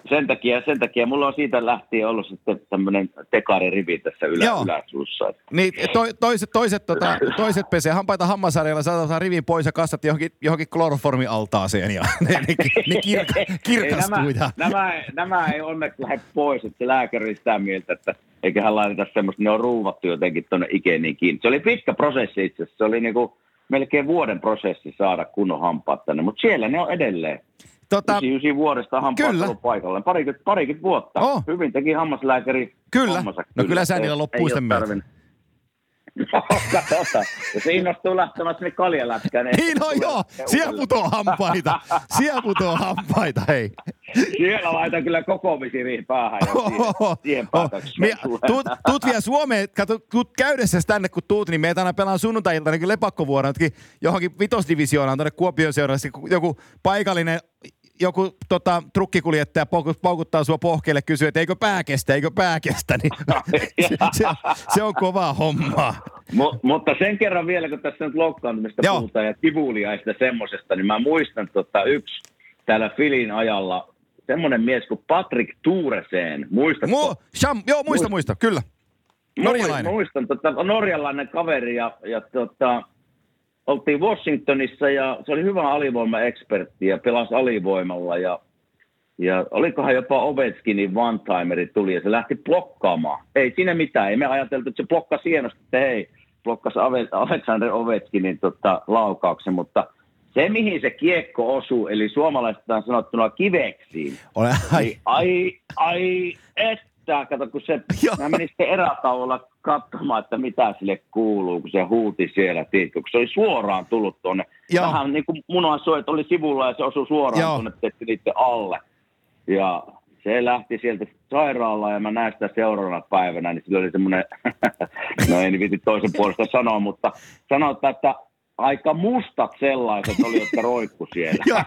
sen takia, sen takia mulla on siitä lähtien ollut sitten tämmöinen tekaririvi tässä ylä, yläsuussa. Niin, to, toiset, toiset, tota, <laughs> toiset pesee hampaita hammasarjalla, saadaan rivin pois ja kastat johonkin, johonkin kloroformialtaaseen ja ne, ne, ne kirka, kirkastuu. Ei, nämä, nämä, nämä, ei onneksi lähde pois, että se lääkäri sitä mieltä, että eiköhän laiteta semmoista, ne on ruuvattu jotenkin tuonne ikeniin kiinni. Se oli pitkä prosessi itse asiassa, se oli niinku melkein vuoden prosessi saada kunnon hampaat tänne, mutta siellä ne on edelleen. Tota, 99 vuodesta hampaat kyllä. ollut paikalleen. Parikymmentä, parikymmentä vuotta. Oh. Hyvin teki hammaslääkäri Kyllä. No kyllä, kyllä sä niillä loppuu sitten myötä. No, katsotaan. Jos innostuu lähtemään sinne kaljalätkään, niin... Niin no joo, siellä putoo hampaita. siellä putoo hampaita, hei. Siellä laitan kyllä koko visiriin päähän jo siihen, siihen oh, tuut, tuut vielä Suomeen, kato, tuut käydessä tänne kun tuut, niin meitä aina pelaan sunnuntai-iltana niin lepakkovuorona, johonkin vitosdivisioonaan tuonne Kuopion seurassa, joku paikallinen joku tota, trukkikuljettaja paukuttaa sua pohkeelle kysyy, että eikö pää kestä, eikö pää kestä, niin <laughs> se, se, se, on kovaa hommaa. M- mutta sen kerran vielä, kun tässä nyt loukkaantumista Joo. puhutaan ja kivuliaista semmoisesta, niin mä muistan tota, yksi täällä Filin ajalla semmoinen mies kuin Patrick Tuureseen. Muistatko? Mu- Sham, joo, muista, muista, kyllä. Norjalainen. Muistan, tota, norjalainen kaveri ja, ja tota, oltiin Washingtonissa ja se oli hyvä alivoima-ekspertti ja pelasi alivoimalla ja, ja olikohan jopa Ovechkinin one-timeri tuli ja se lähti blokkaamaan. Ei siinä mitään, ei me ajateltu, että se blokkasi hienosti, että hei, blokkasi Alexander Ovechkinin tota, laukauksen, mutta se, mihin se kiekko osuu, eli suomalaistaan sanottuna kiveksiin. Ole, ai. Niin, ai, ai, että, kato, kun se, mä menin sitten erätauolla katsomaan, että mitä sille kuuluu, kun se huuti siellä, tiedätkö, kun se oli suoraan tullut tuonne. Joo. Vähän niin kuin että oli sivulla ja se osui suoraan Joo. tuonne niiden alle. Ja se lähti sieltä sairaalaan ja mä näin sitä seuraavana päivänä, niin sillä oli semmoinen, <laughs> no en viitti toisen puolesta sanoa, mutta sanotaan, että aika mustat sellaiset oli, jotka roikku siellä. <laughs> Joo,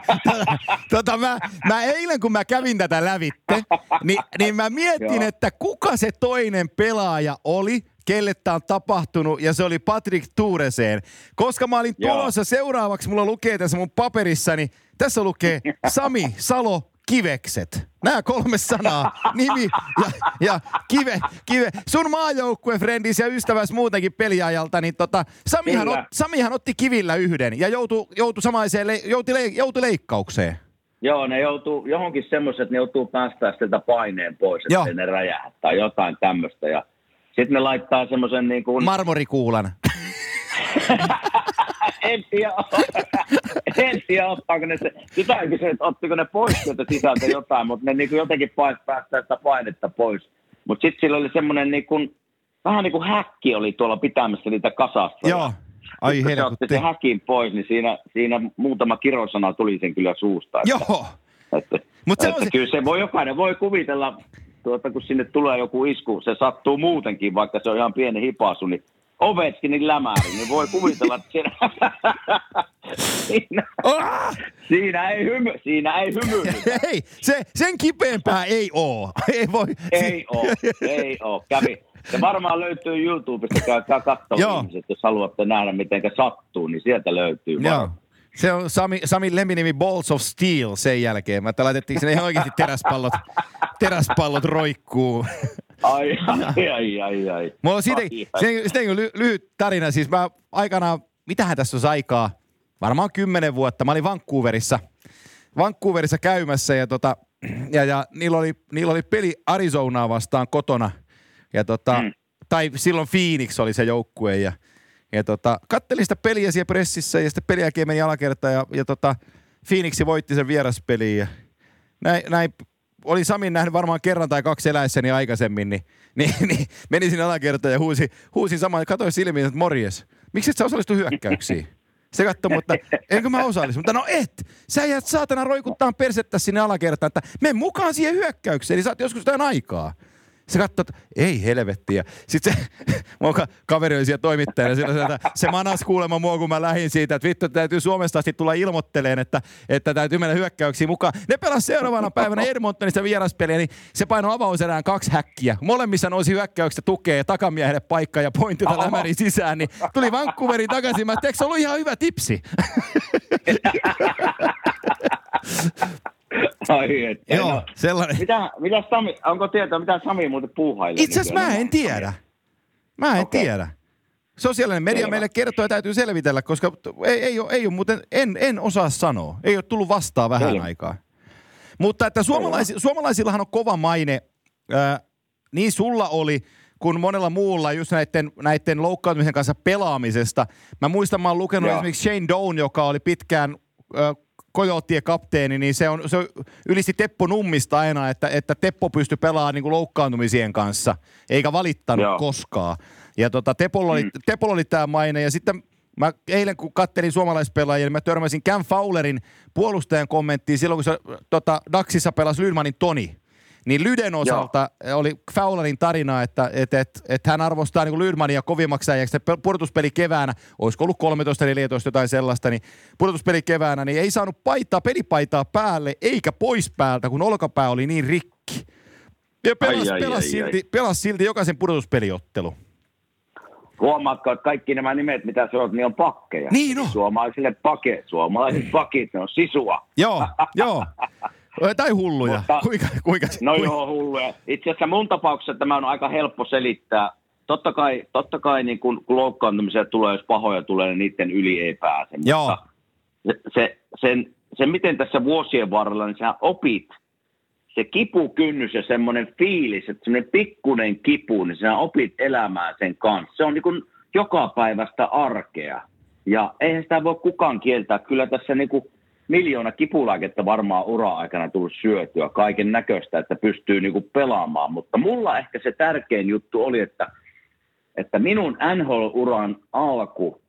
tota, mä, mä eilen kun mä kävin tätä lävitte, niin, niin mä mietin, että kuka se toinen pelaaja oli, kelle tämä on tapahtunut, ja se oli Patrick Tuureseen. Koska mä olin tulossa seuraavaksi, mulla lukee tässä mun paperissani, tässä lukee <laughs> Sami Salo kivekset. Nämä kolme sanaa, nimi ja, ja kive, kive. Sun maajoukkuefrendis ja ystäväs muutenkin peliajalta, niin tota, Samihan, ot, Samihan otti kivillä yhden ja joutui, joutui samaiseen, joutui, joutui leikkaukseen. Joo, ne joutuu johonkin semmoiset, että ne joutuu päästää sieltä paineen pois, että Joo. ne räjähtää tai jotain tämmöistä. Ja sitten ne laittaa semmoisen niin kuin... Marmorikuulan. <laughs> en tiedä, en tiedä ottaako ne se, sitä kysyin, että ottiko ne pois sieltä sisältä jotain, mutta ne niin kuin jotenkin päästää sitä painetta pois. Mutta sitten sillä oli semmoinen niin kuin, vähän niin kuin häkki oli tuolla pitämässä niitä kasassa. Joo. Ai kun se otti sen häkin pois, niin siinä, siinä muutama kirosana tuli sen kyllä suusta. Että, Joo. Että, Mut se että se... Kyllä se voi, jokainen voi kuvitella, tuota, kun sinne tulee joku isku, se sattuu muutenkin, vaikka se on ihan pieni hipasu, niin Ovechkinin lämäri, niin voi kuvitella, että siinä, siinä, ah! siinä ei hymy, siinä ei hymy. Ei, se, sen kipeämpää ei oo. Ei voi. Ei oo, ei oo. Kävi. Se varmaan löytyy YouTubesta, käykää katsomaan ihmiset, jos haluatte nähdä, miten sattuu, niin sieltä löytyy Joo. Se on Sami, Sami lempinimi Balls of Steel sen jälkeen. Mä laitettiin sinne ihan oikeasti teräspallot, <laughs> teräspallot roikkuu. Ai, ai, ai, ai, ai. Mulla on siitä, siitä ly, lyhyt tarina. Siis mä aikanaan, mitähän tässä on aikaa? Varmaan kymmenen vuotta. Mä olin Vancouverissa, Vancouverissa käymässä ja, tota, ja, ja niillä, oli, niillä oli peli Arizonaa vastaan kotona. Ja tota, mm. Tai silloin Phoenix oli se joukkue ja, ja tota, kattelin sitä peliä siellä pressissä ja sitten peli jälkeen meni alakerta ja, ja tota, Phoenix voitti sen vieraspeliin ja näin, näin olin Samin nähnyt varmaan kerran tai kaksi eläessäni aikaisemmin, niin, niin, <laughs> niin meni sinne alakertaan ja huusi, huusi saman, katsoin silmiin, että morjes, miksi et sä osallistu hyökkäyksiin? Se katsoi, mutta enkö mä osallistu? Mutta no et! Sä jäät saatana roikuttaa persettä sinne alakertaan, että mene mukaan siihen hyökkäykseen, niin saat joskus jotain aikaa. Se katsoo, että ei helvettiä. Sitten se, <laughs> mun kaveri oli siellä toimittajana, sieltä, se manas kuulemma mua, kun mä lähdin siitä, että vittu, täytyy Suomesta asti tulla ilmoitteleen, että, että täytyy mennä hyökkäyksiin mukaan. Ne pelas seuraavana päivänä Edmontonista vieraspeliä, niin se painoi avauserään kaksi häkkiä. Molemmissa nousi hyökkäyksestä tukea ja takamiehelle paikka ja pointilla lämärin sisään, niin tuli Vancouverin takaisin. Mä eikö se ollut ihan hyvä tipsi? <laughs> <laughs> Ai että. Joo, no, sellainen. Mitä, mitä Sami, onko tietoa, mitä Sami muuten puuhailee? Itse asiassa mä en tiedä. Mä en okay. tiedä. Sosiaalinen media Selvä. meille kertoo ja täytyy selvitellä, koska ei, ei, ole, ei ole muuten, en, en osaa sanoa. Ei ole tullut vastaan vähän Selvä. aikaa. Mutta että suomalaisi, suomalaisillahan on kova maine, äh, niin sulla oli, kuin monella muulla just näiden, näiden loukkaantumisen kanssa pelaamisesta. Mä muistan, mä oon lukenut Joo. esimerkiksi Shane Down, joka oli pitkään äh, Kojottien kapteeni, niin se, on, se ylisti Teppo Nummista aina, että, että Teppo pystyi pelaamaan niin kuin loukkaantumisien kanssa, eikä valittanut Joo. koskaan. Ja tota, Tepolla oli, mm. Tepolla oli tämä maine, ja sitten Mä eilen kun kattelin suomalaispelaajia, niin mä törmäsin Cam Fowlerin puolustajan kommenttiin silloin, kun se tota, Daxissa pelasi Lydmanin Toni. Niin Lyden osalta Joo. oli Fowlerin tarina, että et, et, et hän arvostaa niin Lydmania kovimmaksi ja se pudotuspeli keväänä, olisiko ollut 13-14 jotain sellaista, niin pudotuspeli keväänä, niin ei saanut paitaa, pelipaitaa päälle eikä pois päältä, kun olkapää oli niin rikki. Ja pelasi, ai, pelas, ai, silti, ai. pelas silti jokaisen pudotuspeliottelu. Huomaatko, että kaikki nämä nimet, mitä sä oot, niin on pakkeja. Niin on. Suomalaisille pake, suomalaiset <clears throat> pakit, ne on sisua. Joo, joo. Tai hulluja. Mutta, kuinka, kuinka, no kuinka? joo, hulluja. Itse asiassa mun tapauksessa tämä on aika helppo selittää. Totta kai, totta kai niin kun, kun loukkaantumisia tulee, jos pahoja tulee, niin niiden yli ei pääse. Joo. Mutta se, se, sen, se, miten tässä vuosien varrella, niin sä opit se kipukynnys ja semmoinen fiilis, että semmoinen pikkunen kipu, niin sä opit elämään sen kanssa. Se on niin kuin joka päivästä arkea. Ja eihän sitä voi kukaan kieltää. Kyllä tässä niin kuin miljoona kipulääkettä varmaan ura-aikana tullut syötyä, kaiken näköistä, että pystyy niin kuin pelaamaan. Mutta mulla ehkä se tärkein juttu oli, että, että minun NHL-uran alku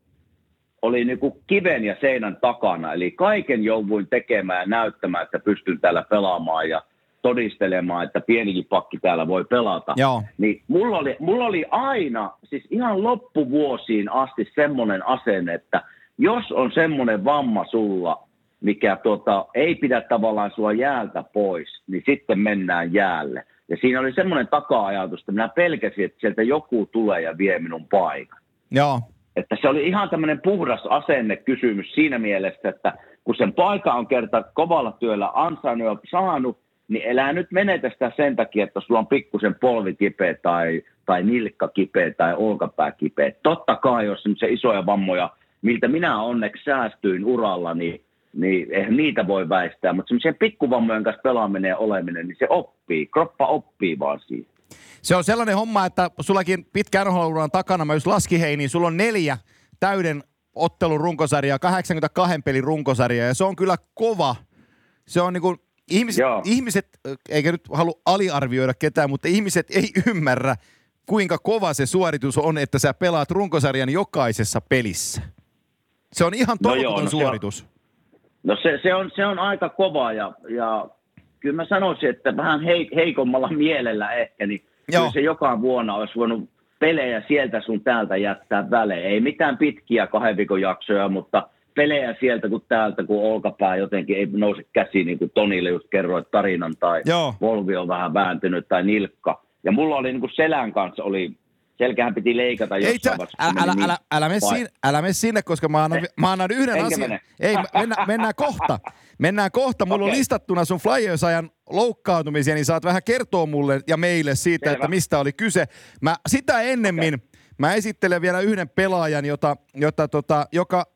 oli niin kuin kiven ja seinän takana. Eli kaiken jouduin tekemään ja näyttämään, että pystyn täällä pelaamaan ja todistelemaan, että pienikin pakki täällä voi pelata. Joo. Niin mulla oli, mulla oli aina, siis ihan loppuvuosiin asti semmoinen asenne, että jos on semmoinen vamma sulla, mikä tuota, ei pidä tavallaan sua jäältä pois, niin sitten mennään jäälle. Ja siinä oli semmoinen taka-ajatus, että minä pelkäsin, että sieltä joku tulee ja vie minun paikan. Joo. Että se oli ihan tämmöinen puhdas asenne kysymys siinä mielessä, että kun sen paikka on kerta kovalla työllä ansainnut ja saanut, niin elää nyt menetä sitä sen takia, että sulla on pikkusen polvi kipeä tai, tai nilkka kipeä tai olkapää kipeä. Totta kai, jos se isoja vammoja, miltä minä onneksi säästyin uralla, niin, niin eihän niitä voi väistää. Mutta semmoisen pikkuvammojen kanssa pelaaminen ja oleminen, niin se oppii. Kroppa oppii vaan siihen. Se on sellainen homma, että sullakin pitkä nhl takana, mä just laskin hei, niin sulla on neljä täyden ottelun runkosarjaa, 82 pelin runkosarjaa, ja se on kyllä kova. Se on niinku, ihmiset, ihmiset, eikä nyt halua aliarvioida ketään, mutta ihmiset ei <laughs> ymmärrä, kuinka kova se suoritus on, että sä pelaat runkosarjan jokaisessa pelissä. Se on ihan tolkuton no joo, no suoritus. Se on, no se, se, on, se on aika kova ja, ja kyllä mä sanoisin, että vähän heikommalla <laughs> mielellä ehkä, niin Joo. Kyllä se joka vuonna olisi voinut pelejä sieltä sun täältä jättää välein. Ei mitään pitkiä kahden viikon jaksoja, mutta pelejä sieltä kun täältä, kun olkapää jotenkin ei nouse käsi, niin kuin Tonille just kerroit tarinan, tai Joo. Volvi on vähän vääntynyt, tai nilkka. Ja mulla oli niin kuin selän kanssa oli selkähän piti leikata jossain vaiheessa. Älä, älä, älä, älä, mene sinne, älä mene sinne, koska mä annan, mä annan yhden Enkä asian. Mene. Ei, mennään, mennään kohta. Mennään kohta. Mulla okay. on listattuna sun Flyers-ajan loukkaantumisia, niin saat vähän kertoa mulle ja meille siitä, Selvä. että mistä oli kyse. Mä sitä ennemmin, okay. mä esittelen vielä yhden pelaajan, jota, jota, tota, joka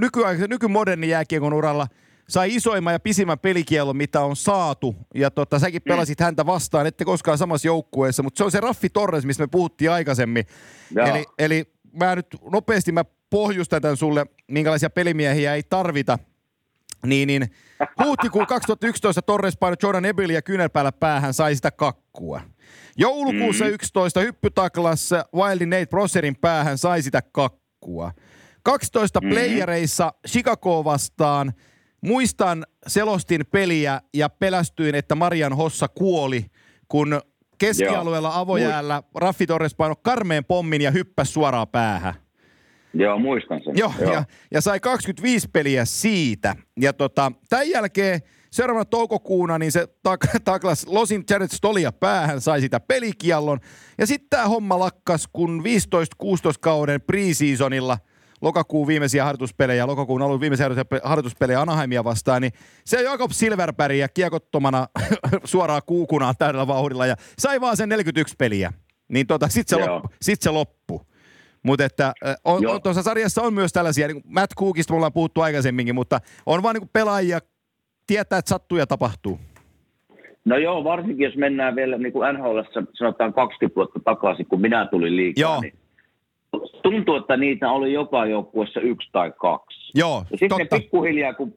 nykyaikaisen, nykymoderni jääkiekon uralla – sai isoimman ja pisimmän pelikielon, mitä on saatu. Ja tota, säkin mm. pelasit mm. häntä vastaan, ette koskaan samassa joukkueessa, mutta se on se Raffi Torres, mistä me puhuttiin aikaisemmin. Eli, eli mä nyt nopeasti mä pohjustan tämän sulle, minkälaisia pelimiehiä ei tarvita. Niin, niin huhtikuun <laughs> 2011 Torres painoi Jordan Ebeli ja kyynärpäällä päähän sai sitä kakkua. Joulukuussa mm. 11 hyppytaklassa Wildy Nate Prosserin päähän sai sitä kakkua. 12 mm. playereissa Chicago vastaan – Muistan, selostin peliä ja pelästyin, että Marian Hossa kuoli, kun keskialueella avojäällä Raffi Torres painoi karmeen pommin ja hyppäsi suoraan päähän. Joo, muistan sen. Joo, Joo. Ja, ja sai 25 peliä siitä. Ja tota, tämän jälkeen seuraavana toukokuuna niin se tak- <laughs> taklas Losin Jared Stolia päähän, sai sitä pelikiallon. Ja sitten tämä homma lakkas, kun 15-16 kauden preseasonilla – lokakuun viimeisiä harjoituspelejä, lokakuun alun viimeisiä harjoituspelejä Anaheimia vastaan, niin se Jakob Silverberg ja kiekottomana <laughs> suoraan kuukunaan täydellä vauhdilla ja sai vaan sen 41 peliä. Niin tota, sit se, loppu, sit se loppu. Mutta että on, on, tuossa sarjassa on myös tällaisia, niin Matt Cookista me ollaan puhuttu aikaisemminkin, mutta on vaan niin pelaajia, tietää, että sattuu ja tapahtuu. No joo, varsinkin jos mennään vielä niin kuin NHL, sanotaan 20 vuotta takaisin, kun minä tulin liikaa, niin tuntuu, että niitä oli joka joukkueessa yksi tai kaksi. Joo, ja sitten totta. pikkuhiljaa, kun,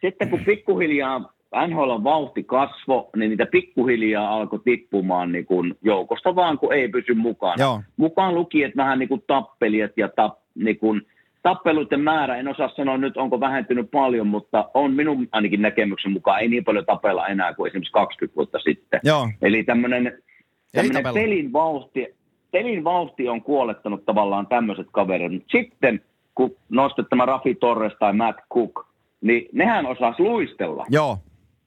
sitten kun pikkuhiljaa NHL vauhti kasvo, niin niitä pikkuhiljaa alkoi tippumaan niin kuin joukosta vaan, kun ei pysy mukana. Joo. Mukaan lukien vähän niin kuin tappelijat ja tap, niin kuin, tappeluiden määrä, en osaa sanoa nyt onko vähentynyt paljon, mutta on minun ainakin näkemyksen mukaan ei niin paljon tapella enää kuin esimerkiksi 20 vuotta sitten. Joo. Eli tämmöinen pelin vauhti, pelin vauhti on kuolettanut tavallaan tämmöiset kaverit. Sitten kun nostet tämä Rafi Torres tai Matt Cook, niin nehän osas luistella. Joo.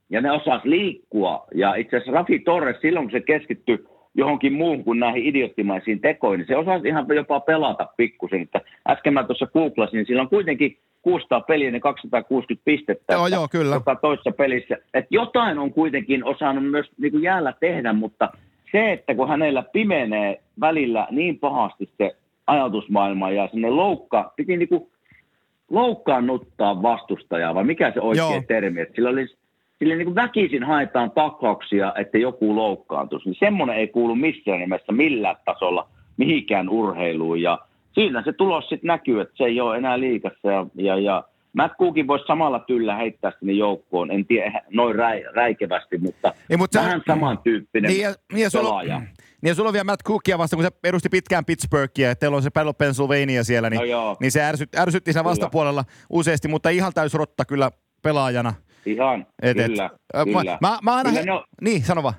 Ja ne osas liikkua. Ja itse asiassa Rafi Torres, silloin kun se keskittyi johonkin muuhun kuin näihin idioottimaisiin tekoihin, niin se osasi ihan jopa pelata pikkusen. Että äsken mä tuossa googlasin, niin sillä on kuitenkin 600 peliä, ne 260 pistettä. Joo, joo, kyllä. Joka toisessa pelissä. Että jotain on kuitenkin osannut myös niin kuin jäällä tehdä, mutta se, että kun hänellä pimenee välillä niin pahasti se ajatusmaailma ja sinne loukka, piti niinku loukkaannuttaa vastustajaa, vai mikä se oikea Joo. termi, että sillä oli sille niin kuin väkisin haetaan taklauksia, että joku loukkaantuisi, niin semmoinen ei kuulu missään nimessä millään tasolla mihinkään urheiluun. Ja siinä se tulos sitten näkyy, että se ei ole enää liikassa ja, ja, ja Matt Cookin voisi samalla tyllä heittää sinne joukkoon, en tiedä noin räi, räikevästi, mutta, ei, mutta vähän sä, samantyyppinen niin ja, niin ja pelaaja. Sulla, niin ja sulla on vielä Matt Cookia vasta, kun se edusti pitkään Pittsburghia, että teillä on se Battle Pennsylvania siellä, niin, no niin se ärsyt, ärsytti siinä vastapuolella useasti, mutta ihan täys rotta kyllä pelaajana. Ihan, et, kyllä, et, kyllä. Mä, mä aina, kyllä he... on... niin, sano vaan.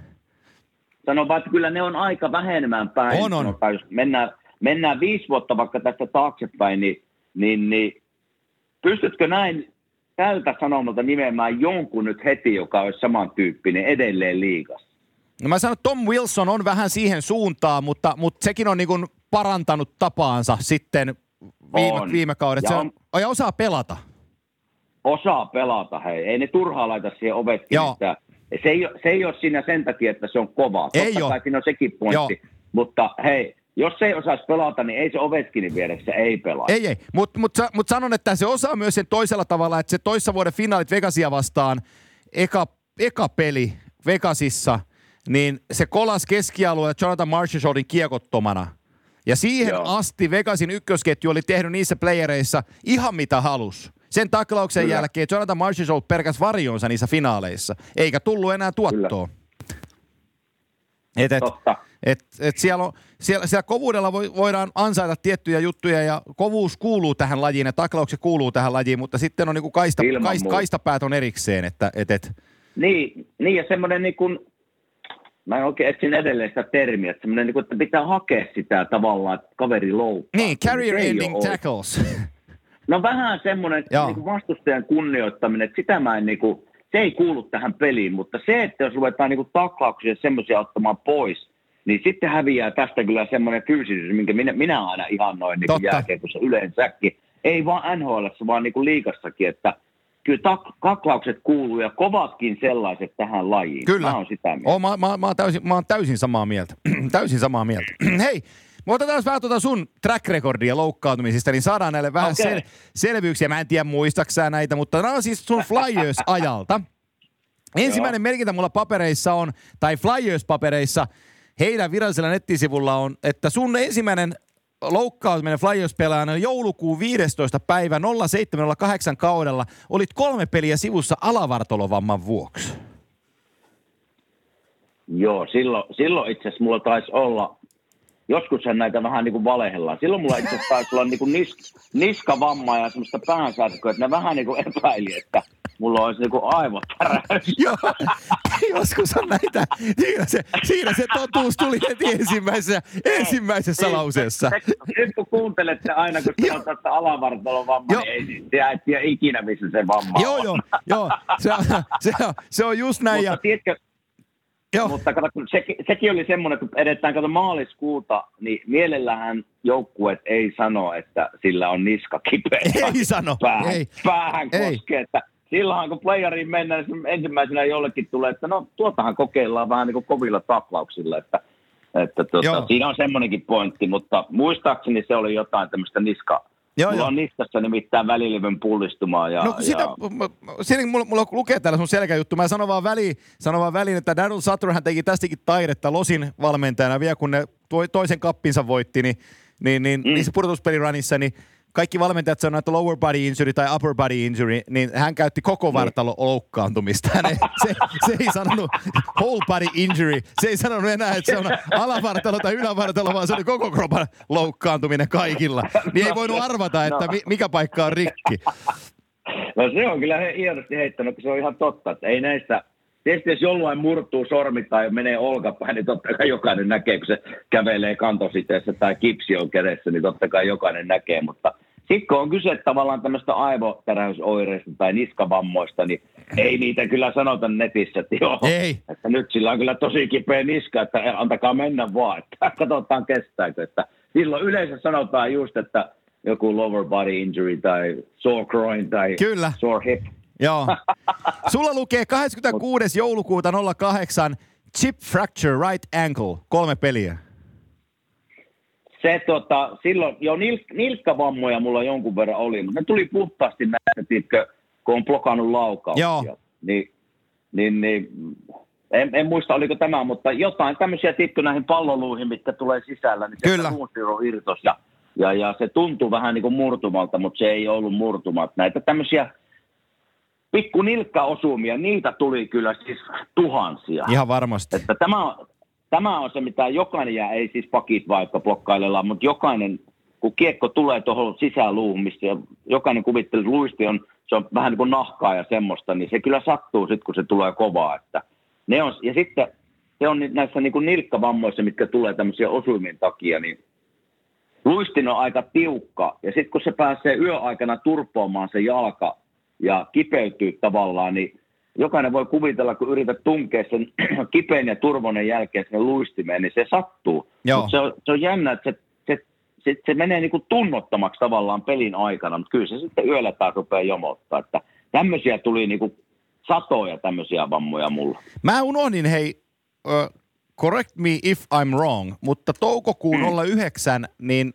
Sano vaan, että kyllä ne on aika vähenemään päin. On, on. Sanotaan, jos mennään, mennään viisi vuotta vaikka tästä taaksepäin, niin, niin, niin pystytkö näin tältä sanomalta nimeämään jonkun nyt heti, joka olisi samantyyppinen edelleen liigassa? No mä sanon, että Tom Wilson on vähän siihen suuntaan, mutta, mutta sekin on niin kuin parantanut tapaansa sitten viime, on. viime kaudet. Ja, se on, on, ja osaa pelata. Osaa pelata, hei. Ei ne turhaa laita siihen. Että se, ei, se ei ole siinä sen takia, että se on kova. Ei Totta kai siinä on sekin pointti. Joo. Mutta hei, jos se ei osaisi pelata, niin ei se Ovechkinin vieressä ei pelaa. Ei, ei. Mutta mut, mut sanon, että se osaa myös sen toisella tavalla, että se toissa vuoden finaalit Vegasia vastaan, eka, eka peli Vegasissa, niin se kolas keskialueella Jonathan Marchessaultin kiekottomana. Ja siihen Joo. asti Vegasin ykkösketju oli tehnyt niissä playereissa ihan mitä halus. Sen taklauksen Kyllä. jälkeen Jonathan Marchessault perkäs varjonsa niissä finaaleissa, eikä tullut enää tuottoa. Kyllä. Et, et, Totta. Et, et siellä, on, siellä, siellä kovuudella voi, voidaan ansaita tiettyjä juttuja ja kovuus kuuluu tähän lajiin ja taklaukset kuuluu tähän lajiin, mutta sitten on niinku kaista, kaista, kaistapäät on erikseen. Että, et, et. Niin, niin, ja semmoinen niin kuin, mä en oikein etsin edelleen sitä termiä, että, niin kuin, että pitää hakea sitä tavallaan, että kaveri loukkaa. Niin, carrier ending tackles. No vähän semmoinen niin kuin vastustajan kunnioittaminen, että sitä mä en niin kuin, se ei kuulu tähän peliin, mutta se, että jos ruvetaan niin taklauksia semmoisia ottamaan pois, niin sitten häviää tästä kyllä semmoinen fyysisyys, minkä minä, minä aina ihan noin niin jääkiekossa yleensäkin. Ei vaan NHL, vaan niin liikassakin, että kyllä tak- taklaukset kuuluu ja kovatkin sellaiset tähän lajiin. Kyllä. Mä oon sitä mieltä. Oh, mä, mä, mä, oon täysin, mä oon täysin samaa mieltä. <clears throat> täysin samaa mieltä. <clears throat> Hei, me otetaan vähän tuota sun track recordia loukkaantumisista, niin saadaan näille vähän okay. sel- selvyyksiä. Mä en tiedä muistaksää näitä, mutta nämä on siis sun Flyers-ajalta. Ensimmäinen merkintä mulla papereissa on, tai Flyers-papereissa, heidän virallisella nettisivulla on, että sun ensimmäinen loukkaantuminen Flyers-pelaajana joulukuun 15. päivä 0708 kaudella olit kolme peliä sivussa alavartolovamman vuoksi. Joo, silloin, silloin itse asiassa mulla taisi olla joskushan näitä vähän niin kuin valehellaan. Silloin mulla itse asiassa taisi olla niin kuin nis, niskavamma ja semmoista päänsärkyä, että ne vähän niin kuin epäili, että mulla olisi niin kuin aivotäräys. Joo, <laughs> joskus on näitä. Siinä se, siinä se totuus tuli heti ensimmäisessä, ensimmäisessä niin, lauseessa. Nyt kun kuuntelette aina, kun sanotaan, että alavartalon vamma, niin ei tiedä, et tiedä ikinä, missä se vamma joo, on. Joo, joo. Se, se, on, se on just näin. Mutta ja... tiedätkö, Joo. Mutta kato, kun se, sekin oli semmoinen, kun edetään kato maaliskuuta, niin mielellähän joukkueet ei sano, että sillä on niska kipeä. Ei sano, päähän, ei. Päähän koskee, että silloin kun playeriin mennään, niin ensimmäisenä jollekin tulee, että no tuotahan kokeillaan vähän niin kuin kovilla taklauksilla, että, että tuota, siinä on semmoinenkin pointti, mutta muistaakseni se oli jotain tämmöistä niska, Joo, mulla jo. on niskassa nimittäin välilevyn pullistumaa. Ja, no sitä, ja... Siinä, mulla, mulla lukee täällä sun selkäjuttu. Mä sanon vaan, väliin, sanon vaan väliin, että Daryl Sutter hän teki tästäkin taidetta Losin valmentajana vielä, kun ne toisen kappinsa voitti, niin, niin, niin mm. niissä pudotuspeliranissa, niin kaikki valmentajat sanoivat, että lower body injury tai upper body injury, niin hän käytti koko niin. vartalo loukkaantumista. Hän <laughs> ei, se, se, ei sanonut whole body injury. Se ei sanonut enää, että se on alavartalo tai ylävartalo, vaan se oli koko kropan loukkaantuminen kaikilla. Niin ei voinut arvata, että no. mikä paikka on rikki. No se on kyllä hienosti heittänyt, se on ihan totta, että ei näistä Tietysti jos jollain murtuu sormi tai menee olkapäin, niin totta kai jokainen näkee, kun se kävelee kantositeessä tai kipsi on kädessä, niin totta kai jokainen näkee. Mutta sitten kun on kyse tavallaan tämmöistä aivotäräysoireista tai niskavammoista, niin ei niitä kyllä sanota netissä, että joo, ei. että nyt sillä on kyllä tosi kipeä niska, että antakaa mennä vaan, että <laughs> katsotaan kestääkö. Että silloin yleensä sanotaan just, että joku lower body injury tai sore groin tai Kyllä. sore hip Joo. <laughs> Sulla lukee 26. joulukuuta 08 chip fracture right ankle, kolme peliä. Se tota, silloin jo nilk, nilkkavammoja mulla jonkun verran oli, mutta ne tuli puhtaasti näistä, tiitkö, kun on blokannut laukauksia. Joo. Niin, niin, niin en, en, muista oliko tämä, mutta jotain tämmöisiä tiitkö näihin palloluihin, mitkä tulee sisällä, niin Kyllä. se irtos ja Ja, ja se tuntui vähän niin kuin murtumalta, mutta se ei ollut murtumat. Näitä tämmöisiä pikku nilkkaosumia, niitä tuli kyllä siis tuhansia. Ihan varmasti. Että tämä, on, tämä on se, mitä jokainen, ja ei siis pakit vaikka blokkailella, mutta jokainen, kun kiekko tulee tuohon sisäluuhun, missä jokainen kuvittelee, että luisti on, se on vähän niin kuin nahkaa ja semmoista, niin se kyllä sattuu sitten, kun se tulee kovaa. Että ne on, ja sitten se on näissä niin kuin nilkkavammoissa, mitkä tulee tämmöisiä osuimien takia, niin luistin on aika tiukka. Ja sitten kun se pääsee yöaikana turpoamaan se jalka ja kipeytyy tavallaan, niin jokainen voi kuvitella, kun yrität tunkea sen <clears throat> kipeän ja turvonen jälkeen sinne luistimeen, niin se sattuu. Mutta se, on, se on jännä, että se, se, se, se menee niin kuin tunnottomaksi tavallaan pelin aikana, mutta kyllä se sitten yöllä taas rupeaa jomottaa. Että tämmöisiä tuli niin kuin satoja tämmöisiä vammoja mulla. Mä unohdin, hei, uh, correct me if I'm wrong, mutta toukokuun mm. 09, niin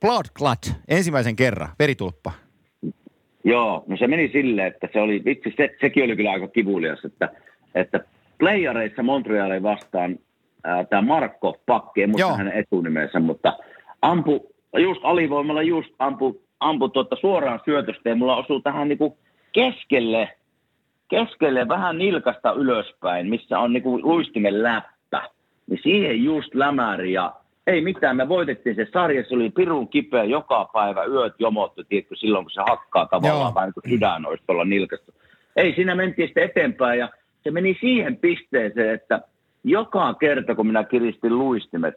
blood clot ensimmäisen kerran, veritulppa. Joo, no se meni silleen, että se oli, vitsi, se, sekin oli kyllä aika kivulias, että, että playareissa Montrealin vastaan tämä Markko Pakki, en muista hänen etunimensä, mutta ampu, just alivoimalla just ampu, ampu tuota suoraan syötöstä ja mulla osuu tähän niinku keskelle, keskelle vähän nilkasta ylöspäin, missä on niinku luistimen läppä. Niin siihen just lämäri ja ei mitään, me voitettiin se sarja, se oli pirun kipeä joka päivä, yöt jomottu, tiedätkö, silloin kun se hakkaa tavallaan Joo. vähän kuin sydän olisi tuolla nilkassa. Ei, siinä mentiin sitten eteenpäin ja se meni siihen pisteeseen, että joka kerta kun minä kiristin luistimet,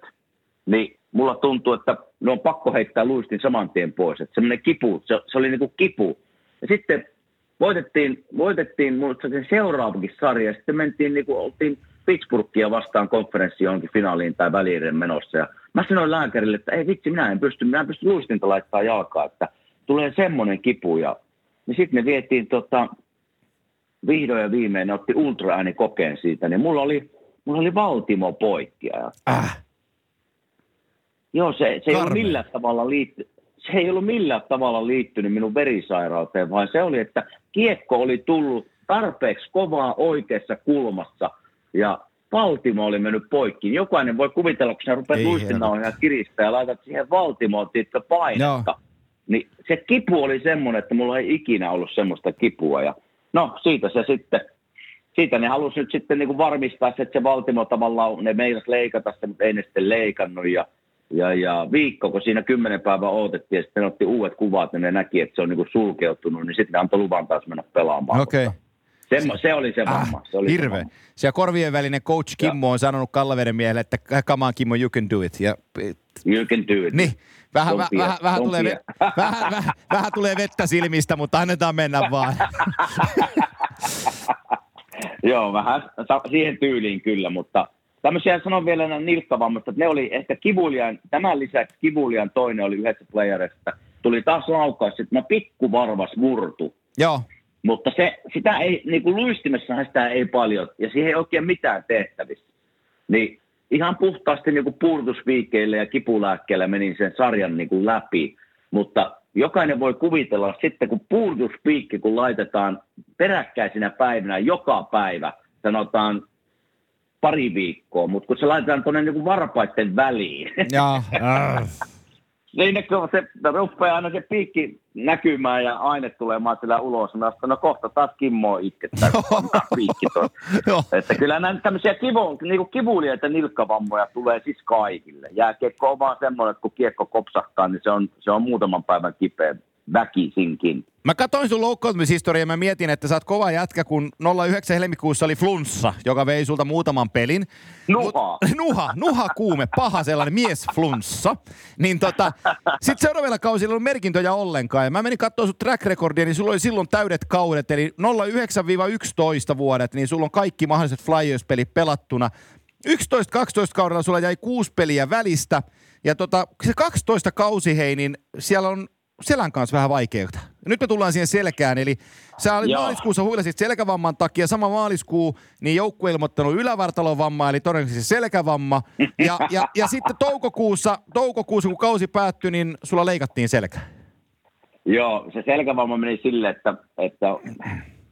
niin mulla tuntuu, että ne on pakko heittää luistin saman tien pois. Että semmoinen kipu, se, se oli niin kuin kipu. Ja sitten voitettiin, voitettiin muista se seuraavakin sarja, sitten mentiin niin kuin, oltiin Pittsburghia vastaan konferenssi johonkin finaaliin tai väliin menossa. Ja mä sanoin lääkärille, että ei vitsi, minä en pysty, minä en pysty luistinta laittaa jalkaa, että tulee semmoinen kipu. Ja, niin sitten me vietiin tota, vihdoin ja viimein, ne otti ultraääni kokeen siitä, niin mulla oli, mulla oli valtimo poikki. Äh. Joo, se, se ei ollut millään tavalla liitty, se ei ollut millään tavalla liittynyt minun verisairauteen, vaan se oli, että kiekko oli tullut tarpeeksi kovaa oikeassa kulmassa – ja Valtimo oli mennyt poikki. Jokainen voi kuvitella, kun sä rupeat luistinauhoja kiristää ja laitat siihen Valtimoon tietysti painetta. No. Niin se kipu oli semmoinen, että mulla ei ikinä ollut semmoista kipua. Ja no siitä se sitten, siitä ne halusi nyt sitten niin kuin varmistaa, että se Valtimo tavallaan, ne meinas leikata sitä, mutta ei ne sitten leikannut. Ja, ja, ja viikko, kun siinä kymmenen päivää odotettiin ja sitten otti uudet kuvat, niin ne näki, että se on niin kuin sulkeutunut, niin sitten ne antoi luvan taas mennä pelaamaan. Okei. Okay. Semmo, se oli se vamma. Ah, se oli hirve. Se Siellä korvien välinen coach Kimmo ja. on sanonut Kallaveden miehelle, että come on Kimmo, you can do it. Ja, you can do it. Niin. Vähän, väh, vähän, vähän, tulee, vähän, vähän, vähän tulee vettä silmistä, mutta annetaan mennä vaan. <laughs> Joo, vähän siihen tyyliin kyllä, mutta tämmöisiä sanon vielä nämä nilkkavammasta, että ne oli ehkä kivulian, tämän lisäksi kivulian toinen oli yhdessä playerista. Tuli taas laukaus, että mä pikku varvas murtu. Joo. Mutta se, sitä ei, niin kuin luistimessahan sitä ei paljon, ja siihen ei oikein mitään tehtävissä. Niin ihan puhtaasti niin kuin ja kipulääkkeillä menin sen sarjan niin kuin läpi. Mutta jokainen voi kuvitella sitten, kun puurtuspiikki, kun laitetaan peräkkäisinä päivinä joka päivä, sanotaan pari viikkoa, mutta kun se laitetaan tuonne niin varpaiden väliin. Ja, äh. Siinä kun se rupeaa aina se piikki näkymään ja aine tulemaan sillä ulos, niin no kohta taas Kimmo itkettää, kun piikki <laughs> Että kyllä näitä tämmöisiä kivu, niin kivuliaita nilkkavammoja tulee siis kaikille. Jääkiekko on vaan semmoinen, että kun kiekko kopsahtaa, niin se on, se on muutaman päivän kipeä väkisinkin. Mä katsoin sun loukkaantumishistoriaa ja mä mietin, että sä oot kova jätkä, kun 09 helmikuussa oli flunssa, joka vei sulta muutaman pelin. Nuha. Mut, <laughs> nuha, nuha kuume, paha sellainen mies flunssa. Niin tota, sit seuraavalla kausilla ei ollut merkintöjä ollenkaan. Ja mä menin katsoa sun track recordia, niin sulla oli silloin täydet kaudet, eli 09-11 vuodet, niin sulla on kaikki mahdolliset Flyers-pelit pelattuna. 11-12 kaudella sulla jäi kuusi peliä välistä. Ja tota, se 12 kausi, hei, niin siellä on selän kanssa vähän vaikeutta. Nyt me tullaan siihen selkään, eli sä olit Joo. maaliskuussa huilasit selkävamman takia, sama maaliskuu, niin joukku ilmoittanut ylävartalovamma, eli todennäköisesti selkävamma. Ja, ja, ja sitten toukokuussa, toukokuussa, kun kausi päättyi, niin sulla leikattiin selkä. Joo, se selkävamma meni silleen, että, että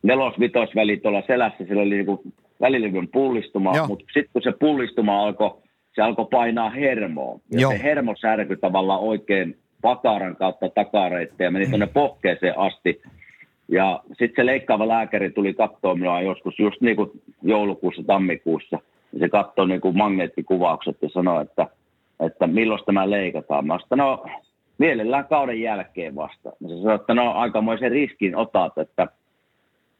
nelos-vitos väli tuolla selässä, sillä oli niinku välilevyn pullistuma, mutta sitten kun se pullistuma alkoi, se alkoi painaa hermoa. Ja Joo. se hermosärky tavallaan oikein pakaran kautta takareitte ja meni tuonne pohkeeseen asti. Ja sitten se leikkaava lääkäri tuli katsoa minua joskus just niin kuin joulukuussa, tammikuussa. Ja se katsoi niin kuin magneettikuvaukset ja sanoi, että, että milloin tämä leikataan. Mä sanoin, no mielellään kauden jälkeen vasta. Ja se sanoi, että no aikamoisen riskin otat, että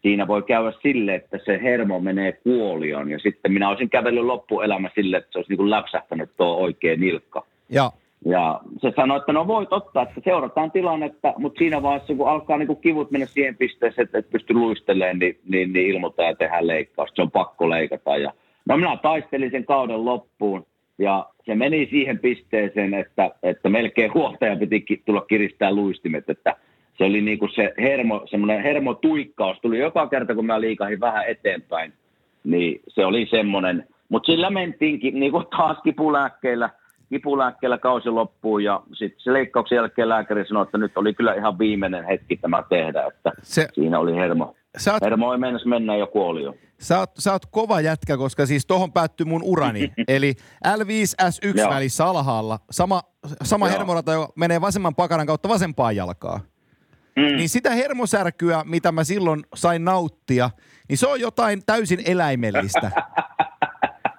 siinä voi käydä sille, että se hermo menee kuolioon. Ja sitten minä olisin kävellyt loppuelämä sille, että se olisi niin kuin läpsähtänyt tuo oikea nilkka. Ja. Ja se sanoi, että no voit ottaa, että seurataan tilannetta, mutta siinä vaiheessa, kun alkaa niin kuin kivut mennä siihen pisteeseen, että et pysty luistelemaan, niin, niin, niin ilmoittaa ja tehdään leikkaus. Se on pakko leikata. Ja, no minä taistelin sen kauden loppuun ja se meni siihen pisteeseen, että, että melkein huoltaja piti tulla kiristää luistimet, että se oli niin kuin se hermo, semmoinen hermotuikkaus tuli joka kerta, kun mä liikahin vähän eteenpäin, niin se oli semmoinen. Mutta sillä mentiinkin niin kuin taas kipulääkkeillä, kipulääkkeellä kausi loppuun ja sitten se leikkauksen jälkeen lääkäri sanoi, että nyt oli kyllä ihan viimeinen hetki tämä tehdä, että se, siinä oli hermo. Sä hermo ei mennä mennä jo kuoli jo. Sä oot, sä oot kova jätkä, koska siis tohon päättyy mun urani. <laughs> Eli L5S1 välissä alhaalla, sama, sama hermorata, joka menee vasemman pakaran kautta vasempaan jalkaan. Mm. Niin sitä hermosärkyä, mitä mä silloin sain nauttia, niin se on jotain täysin eläimellistä. <laughs>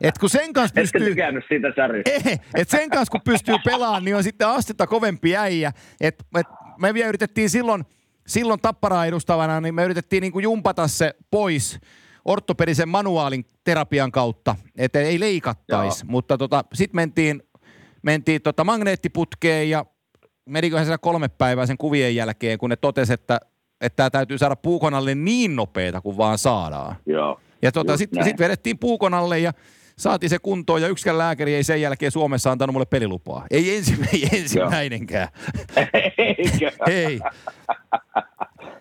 Et kun sen kanssa pystyy... siitä <laughs> Ei, et sen kanssa kun pystyy pelaamaan, niin on sitten astetta kovempi äijä. Et, et me vielä yritettiin silloin, silloin tapparaa edustavana, niin me yritettiin niin kuin jumpata se pois ortopedisen manuaalin terapian kautta, että ei leikattaisi. Mutta tota, sitten mentiin, mentiin tota magneettiputkeen ja meniköhän siellä kolme päivää sen kuvien jälkeen, kun ne totesi, että että tämä täytyy saada puukonalle niin nopeita kuin vaan saadaan. Joo. Ja tota, sitten sit vedettiin puukonalle ja saatiin se kuntoon ja yksikään lääkäri ei sen jälkeen Suomessa antanut mulle pelilupaa. Ei, ensi, <laughs> ei ensimmäinenkään. Eikö? <laughs> ei.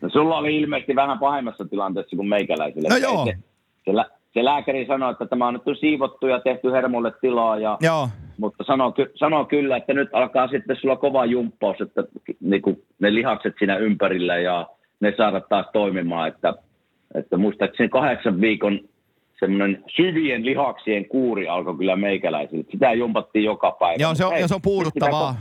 No sulla oli ilmeisesti vähän pahemmassa tilanteessa kuin meikäläisillä. No joo. Se, se, se lääkäri sanoi, että tämä on nyt siivottu ja tehty hermolle tilaa. Ja, joo. Mutta sanoo, sanoo kyllä, että nyt alkaa sitten sulla kova jumppaus, että niin kuin ne lihakset siinä ympärillä ja ne saada taas toimimaan. Että, että muistaakseni kahdeksan viikon semmoinen syvien lihaksien kuuri alkoi kyllä meikäläisille. Sitä jumpattiin joka päivä. Joo, se on, hei, se on puuduttavaa.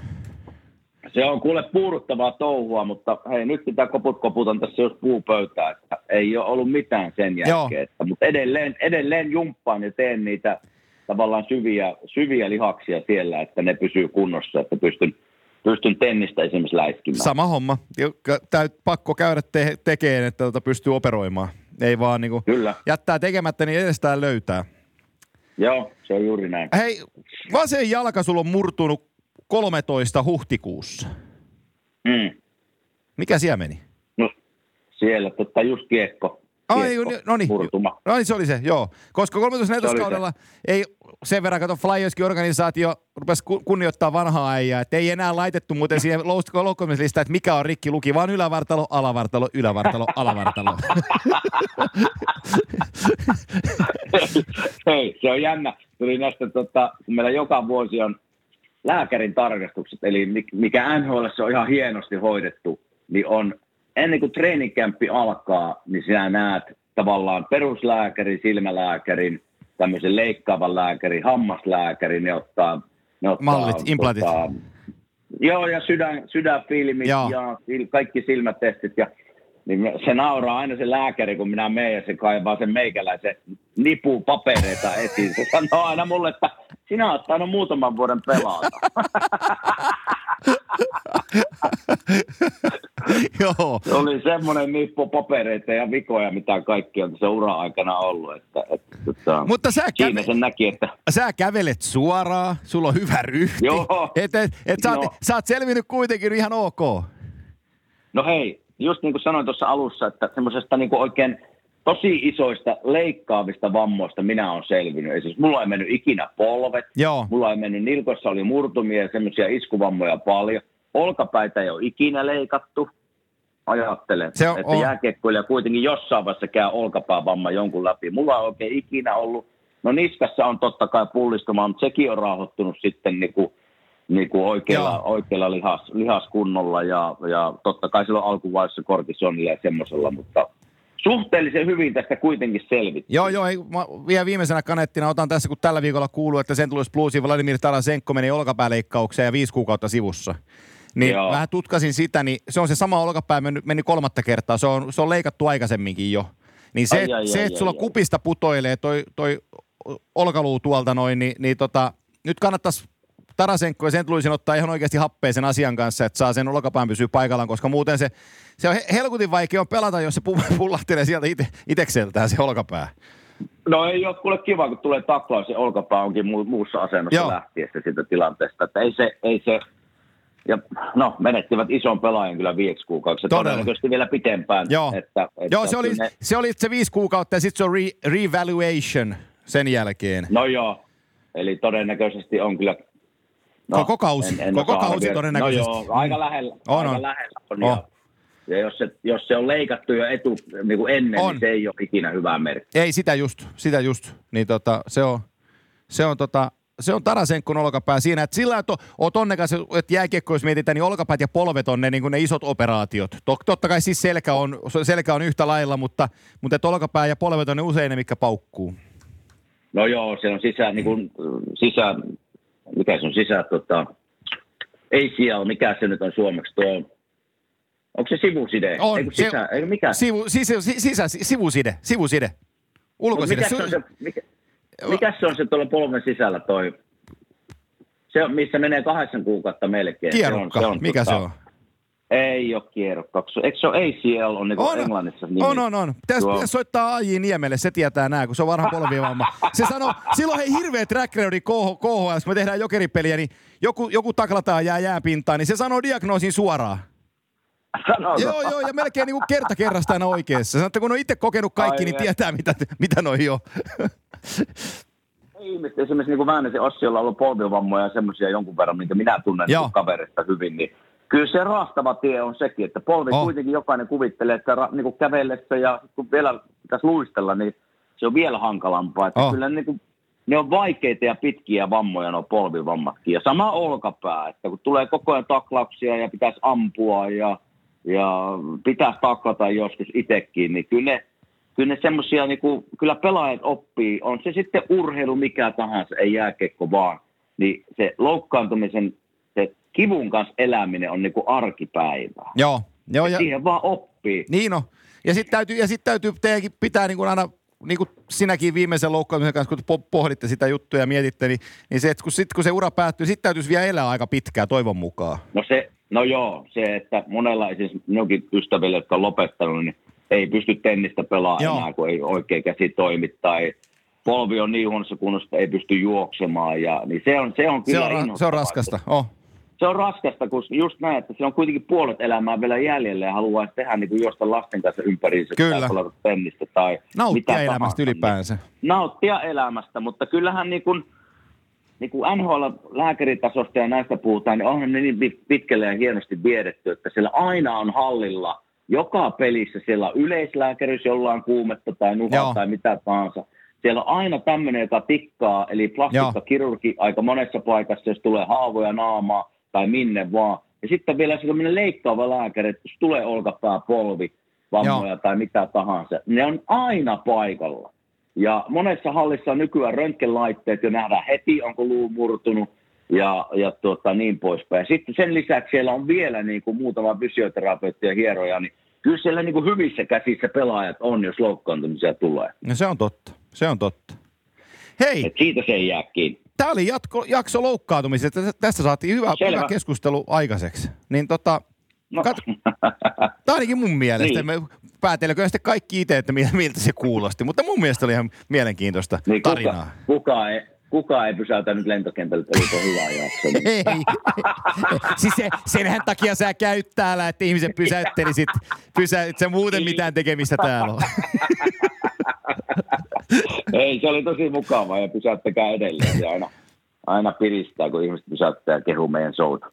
Se on kuule puuduttavaa touhua, mutta hei, nyt pitää koput koputan tässä jos puupöytää, että ei ole ollut mitään sen jälkeen. Että, mutta edelleen, edelleen jumppaan ja teen niitä tavallaan syviä, syviä lihaksia siellä, että ne pysyy kunnossa, että pystyn, pystyn tennistä esimerkiksi läiskimään. Sama homma. Täyt pakko käydä te- tekemään, että tota pystyy operoimaan. Ei vaan niinku Kyllä. jättää tekemättä, niin edestään löytää. Joo, se on juuri näin. Hei, vasen jalka sulla on murtunut 13 huhtikuussa. Mm. Mikä siellä meni? No, siellä totta just kiekko. Ai, no niin, no niin, se oli se, joo. Koska 13 kaudella ei sen verran, kato Flyerskin organisaatio rupesi kunnioittaa vanhaa äijää, että ei enää laitettu muuten siihen <laughs> loukkaamislistaan, että mikä on rikki luki, vaan ylävartalo, alavartalo, ylävartalo, alavartalo. <laughs> Hei, se on jännä. Tuli näistä, tota, kun meillä joka vuosi on lääkärin tarkastukset, eli mikä NHL on ihan hienosti hoidettu, niin on ennen kuin treenikämppi alkaa, niin sinä näet tavallaan peruslääkärin, silmälääkärin, tämmöisen leikkaavan lääkärin, hammaslääkärin, ne ottaa... Ne ottaa Mallit, implantit. Tota, joo, ja sydän, sydänfilmit joo. ja kaikki silmätestit. Ja niin se nauraa aina se lääkäri, kun minä menen ja se kaivaa sen meikäläisen nipu papereita esiin. Se sanoo aina mulle, että sinä olet tainnut muutaman vuoden pelata. <laughs> Joo. Se oli semmoinen nippu papereita ja vikoja, mitä kaikki on tässä ura-aikana ollut. Että, että, että, Mutta sä, käve... sen näki, että... sä kävelet suoraan, sulla on hyvä ryhti. Joo. Et, et, et sä, oot, no. sä oot selvinnyt kuitenkin ihan ok. No hei, just niin kuin sanoin tuossa alussa, että semmoisesta niin oikein tosi isoista leikkaavista vammoista minä olen selvinnyt. Eli siis mulla ei mennyt ikinä polvet, Joo. mulla ei mennyt nilkossa oli murtumia ja semmoisia iskuvammoja paljon. Olkapäitä ei ole ikinä leikattu. Ajattelen, Se on, että on. jääkiekkoilija kuitenkin jossain vaiheessa käy olkapäävamma jonkun läpi. Mulla on oikein ikinä ollut, no niskassa on totta kai pullistuma, mutta sekin on rauhoittunut sitten niin kuin, niin kuin oikealla, oikealla lihas, lihaskunnolla ja, ja totta kai silloin alkuvaiheessa kortisonilla ja semmoisella, mutta suhteellisen hyvin tästä kuitenkin selvittiin. Joo, joo, ei, mä vielä viimeisenä kanettina otan tässä, kun tällä viikolla kuuluu, että sen tulisi Bluesin Vladimir Tarasenko meni olkapääleikkaukseen ja viisi kuukautta sivussa. Niin Joo. vähän tutkasin sitä, niin se on se sama olkapää meni, meni kolmatta kertaa. Se on, se on leikattu aikaisemminkin jo. Niin se, ai, ai, se ai, että sulla ai, kupista putoilee toi, toi olkaluu tuolta noin, niin, niin tota, nyt kannattaisi Tarasenko ja sen tulisi ottaa ihan oikeasti happeisen asian kanssa, että saa sen olkapään pysyä paikallaan, koska muuten se, se on helkutin vaikea on pelata, jos se pullahtelee sieltä ite, itekseltään se olkapää. No ei ole kuule kiva, kun tulee taklaus ja olkapää onkin mu- muussa asennossa Joo. lähtiessä siitä tilanteesta. Että ei se, ei se, ja no, menettivät ison pelaajan kyllä viiksi kuukaudeksi. Todennäköisesti vielä pitempään. Joo, että, että joo se, oli, ne... se oli se viisi kuukautta ja sitten se on re- revaluation sen jälkeen. No joo, eli todennäköisesti on kyllä No, koko kausi, en, en koko kausi todennäköisesti. No joo, aika lähellä. On, aika on. lähellä on. on. Ja, ja jos, se, jos se on leikattu jo etu niin kuin ennen, niin on. niin se ei ole ikinä hyvä merkki. Ei, sitä just, sitä just. Niin tota, se on, se on tota, se on Tarasenkon olkapää siinä, että sillä että oot onnekas, että jääkiekko, jos mietitään, niin olkapäät ja polvet on ne, niin ne isot operaatiot. Totta kai siis selkä on, selkä on yhtä lailla, mutta, mutta että olkapää ja polvet on ne usein ne, mikä paukkuu. No joo, se on sisään, niin kuin, sisään mikä se on sisä, tota, ei siellä, mikä se nyt on suomeksi, tuo, onko se sivuside? On, Eiku sisä, se, eikö mikä? Sivu, sisä, sisä, sivuside, sivuside, ulkoside. Mikä se, on se, mikä, mikä se on se tuolla polven sisällä toi, se, missä menee kahdeksan kuukautta melkein. Kierukka, se on, se on, mikä tota, se on? Ei ole kierrokka. Eikö se ole ACL on, niin on englannissa nimi? On, on, on. Pitäisi, pitäisi soittaa AJ Niemelle, se tietää nää, kun se on vanha polvivamma. Se sanoo, silloin hei hirveä track recordi KHS, kun me tehdään jokeripeliä, niin joku, joku taklataan jää jääpintaan, niin se sanoo diagnoosin suoraan. Sanoiko? Joo, joo, ja melkein niin kuin kerta kerrasta aina oikeassa. Sanotte, kun on itse kokenut kaikki, Ai niin tietää, mitä, mitä noi on. Ihmiset, esimerkiksi niin kuin Väänäsen Ossi, jolla on ollut polvivammoja ja semmoisia jonkun verran, mitä minä tunnen niin kaverista hyvin, niin Kyllä se raastava tie on sekin, että polvi oh. kuitenkin jokainen kuvittelee, että ra, niin kuin kävellessä ja kun vielä pitäisi luistella, niin se on vielä hankalampaa. Että oh. Kyllä niin kuin, ne on vaikeita ja pitkiä vammoja nuo polvivammatkin. Ja sama olkapää, että kun tulee koko ajan taklauksia ja pitäisi ampua ja, ja pitäisi taklata joskus itsekin, niin kyllä ne, kyllä ne semmoisia, niin kuin, kyllä pelaajat oppii, on se sitten urheilu mikä tahansa, ei jääkekko vaan, niin se loukkaantumisen kivun kanssa eläminen on niinku arkipäivää. Joo. Joo ja, siihen vaan oppii. Niin on. Ja sitten täytyy, ja sit täytyy teidänkin pitää niin kuin aina niin kuin sinäkin viimeisen loukkaamisen kanssa, kun pohditte sitä juttua ja mietitte, niin, niin se, että kun, sit, kun se ura päättyy, sitten täytyisi vielä elää aika pitkään toivon mukaan. No se, no joo, se, että monella siis minunkin ystäville, jotka on lopettanut, niin ei pysty tennistä pelaamaan enää, kun ei oikein käsi toimi tai polvi on niin huonossa kunnossa, että ei pysty juoksemaan. Ja, niin se on, se on kyllä se on, se on raskasta, oh se on raskasta, kun just näin, että se on kuitenkin puolet elämää vielä jäljellä ja haluaa tehdä niin kuin juosta lasten kanssa ympäriinsä Kyllä. tai pelata tennistä tai Nauttia mitä elämästä tahansa. ylipäänsä. Niin, nauttia elämästä, mutta kyllähän niin kuin, niin kuin NHL-lääkäritasosta ja näistä puhutaan, niin onhan ne niin pitkälle ja hienosti viedetty, että siellä aina on hallilla joka pelissä siellä on yleislääkäri, jolla on kuumetta tai nuhaa tai mitä tahansa. Siellä on aina tämmöinen, joka tikkaa, eli plastikkakirurgi aika monessa paikassa, jos tulee haavoja naamaa, tai minne vaan. Ja sitten vielä sellainen leikkaava lääkäri, että jos tulee olkapää, polvi, vammoja Joo. tai mitä tahansa, ne on aina paikalla. Ja monessa hallissa on nykyään röntgenlaitteet jo nähdään heti, onko luu murtunut ja, ja tuota, niin poispäin. Sitten sen lisäksi siellä on vielä niin kuin muutama fysioterapeutti ja hieroja, niin kyllä siellä niin kuin hyvissä käsissä pelaajat on, jos loukkaantumisia tulee. No se on totta, se on totta. Hei! Et siitä se ei jää kiinni. Tämä oli jatko, jakso loukkaantumisesta. Tästä saatiin hyvä, hyvä keskustelu aikaiseksi. Niin tota, no. kat... Tämä ainakin mun mielestä. Niin. Me päätelekö sitten kaikki itse, että miltä se kuulosti. Mutta mun mielestä oli ihan mielenkiintoista niin, tarinaa. Kuka, kuka ei, kukaan ei pysäytä nyt lentokentällä, että oliko hyvä jakso. <laughs> Ei. siis se, senhän takia sä käyt täällä, että ihmiset pysäyttelisit. Pysä, et sä muuten mitään tekemistä täällä on. <laughs> <laughs> Ei, se oli tosi mukava ja pysäyttäkää edelleen. Ja aina, aina piristää, kun ihmiset pysäyttää ja kehuu meidän showta.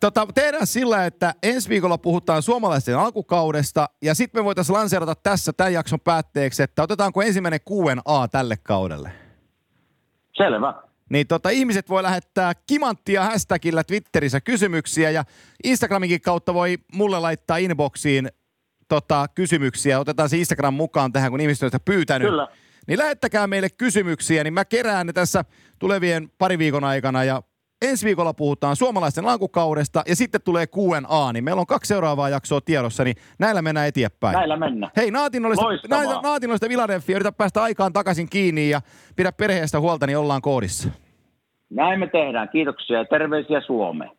Tota, tehdään sillä, että ensi viikolla puhutaan suomalaisten alkukaudesta ja sitten me voitaisiin lanseerata tässä tämän jakson päätteeksi, että otetaanko ensimmäinen Q&A tälle kaudelle? Selvä. Niin tota, ihmiset voi lähettää kimanttia hashtagillä Twitterissä kysymyksiä ja Instagraminkin kautta voi mulle laittaa inboxiin tota, kysymyksiä. Otetaan se Instagram mukaan tähän, kun ihmiset on sitä pyytänyt. Kyllä. Niin lähettäkää meille kysymyksiä, niin mä kerään ne tässä tulevien pari viikon aikana ja ensi viikolla puhutaan suomalaisten lankukaudesta ja sitten tulee Q&A, niin meillä on kaksi seuraavaa jaksoa tiedossa, niin näillä mennään eteenpäin. Näillä mennään. Hei, naatinnollista, naatinnollista Philadelphia, yritä päästä aikaan takaisin kiinni ja pidä perheestä huolta, niin ollaan koodissa. Näin me tehdään. Kiitoksia ja terveisiä Suomeen.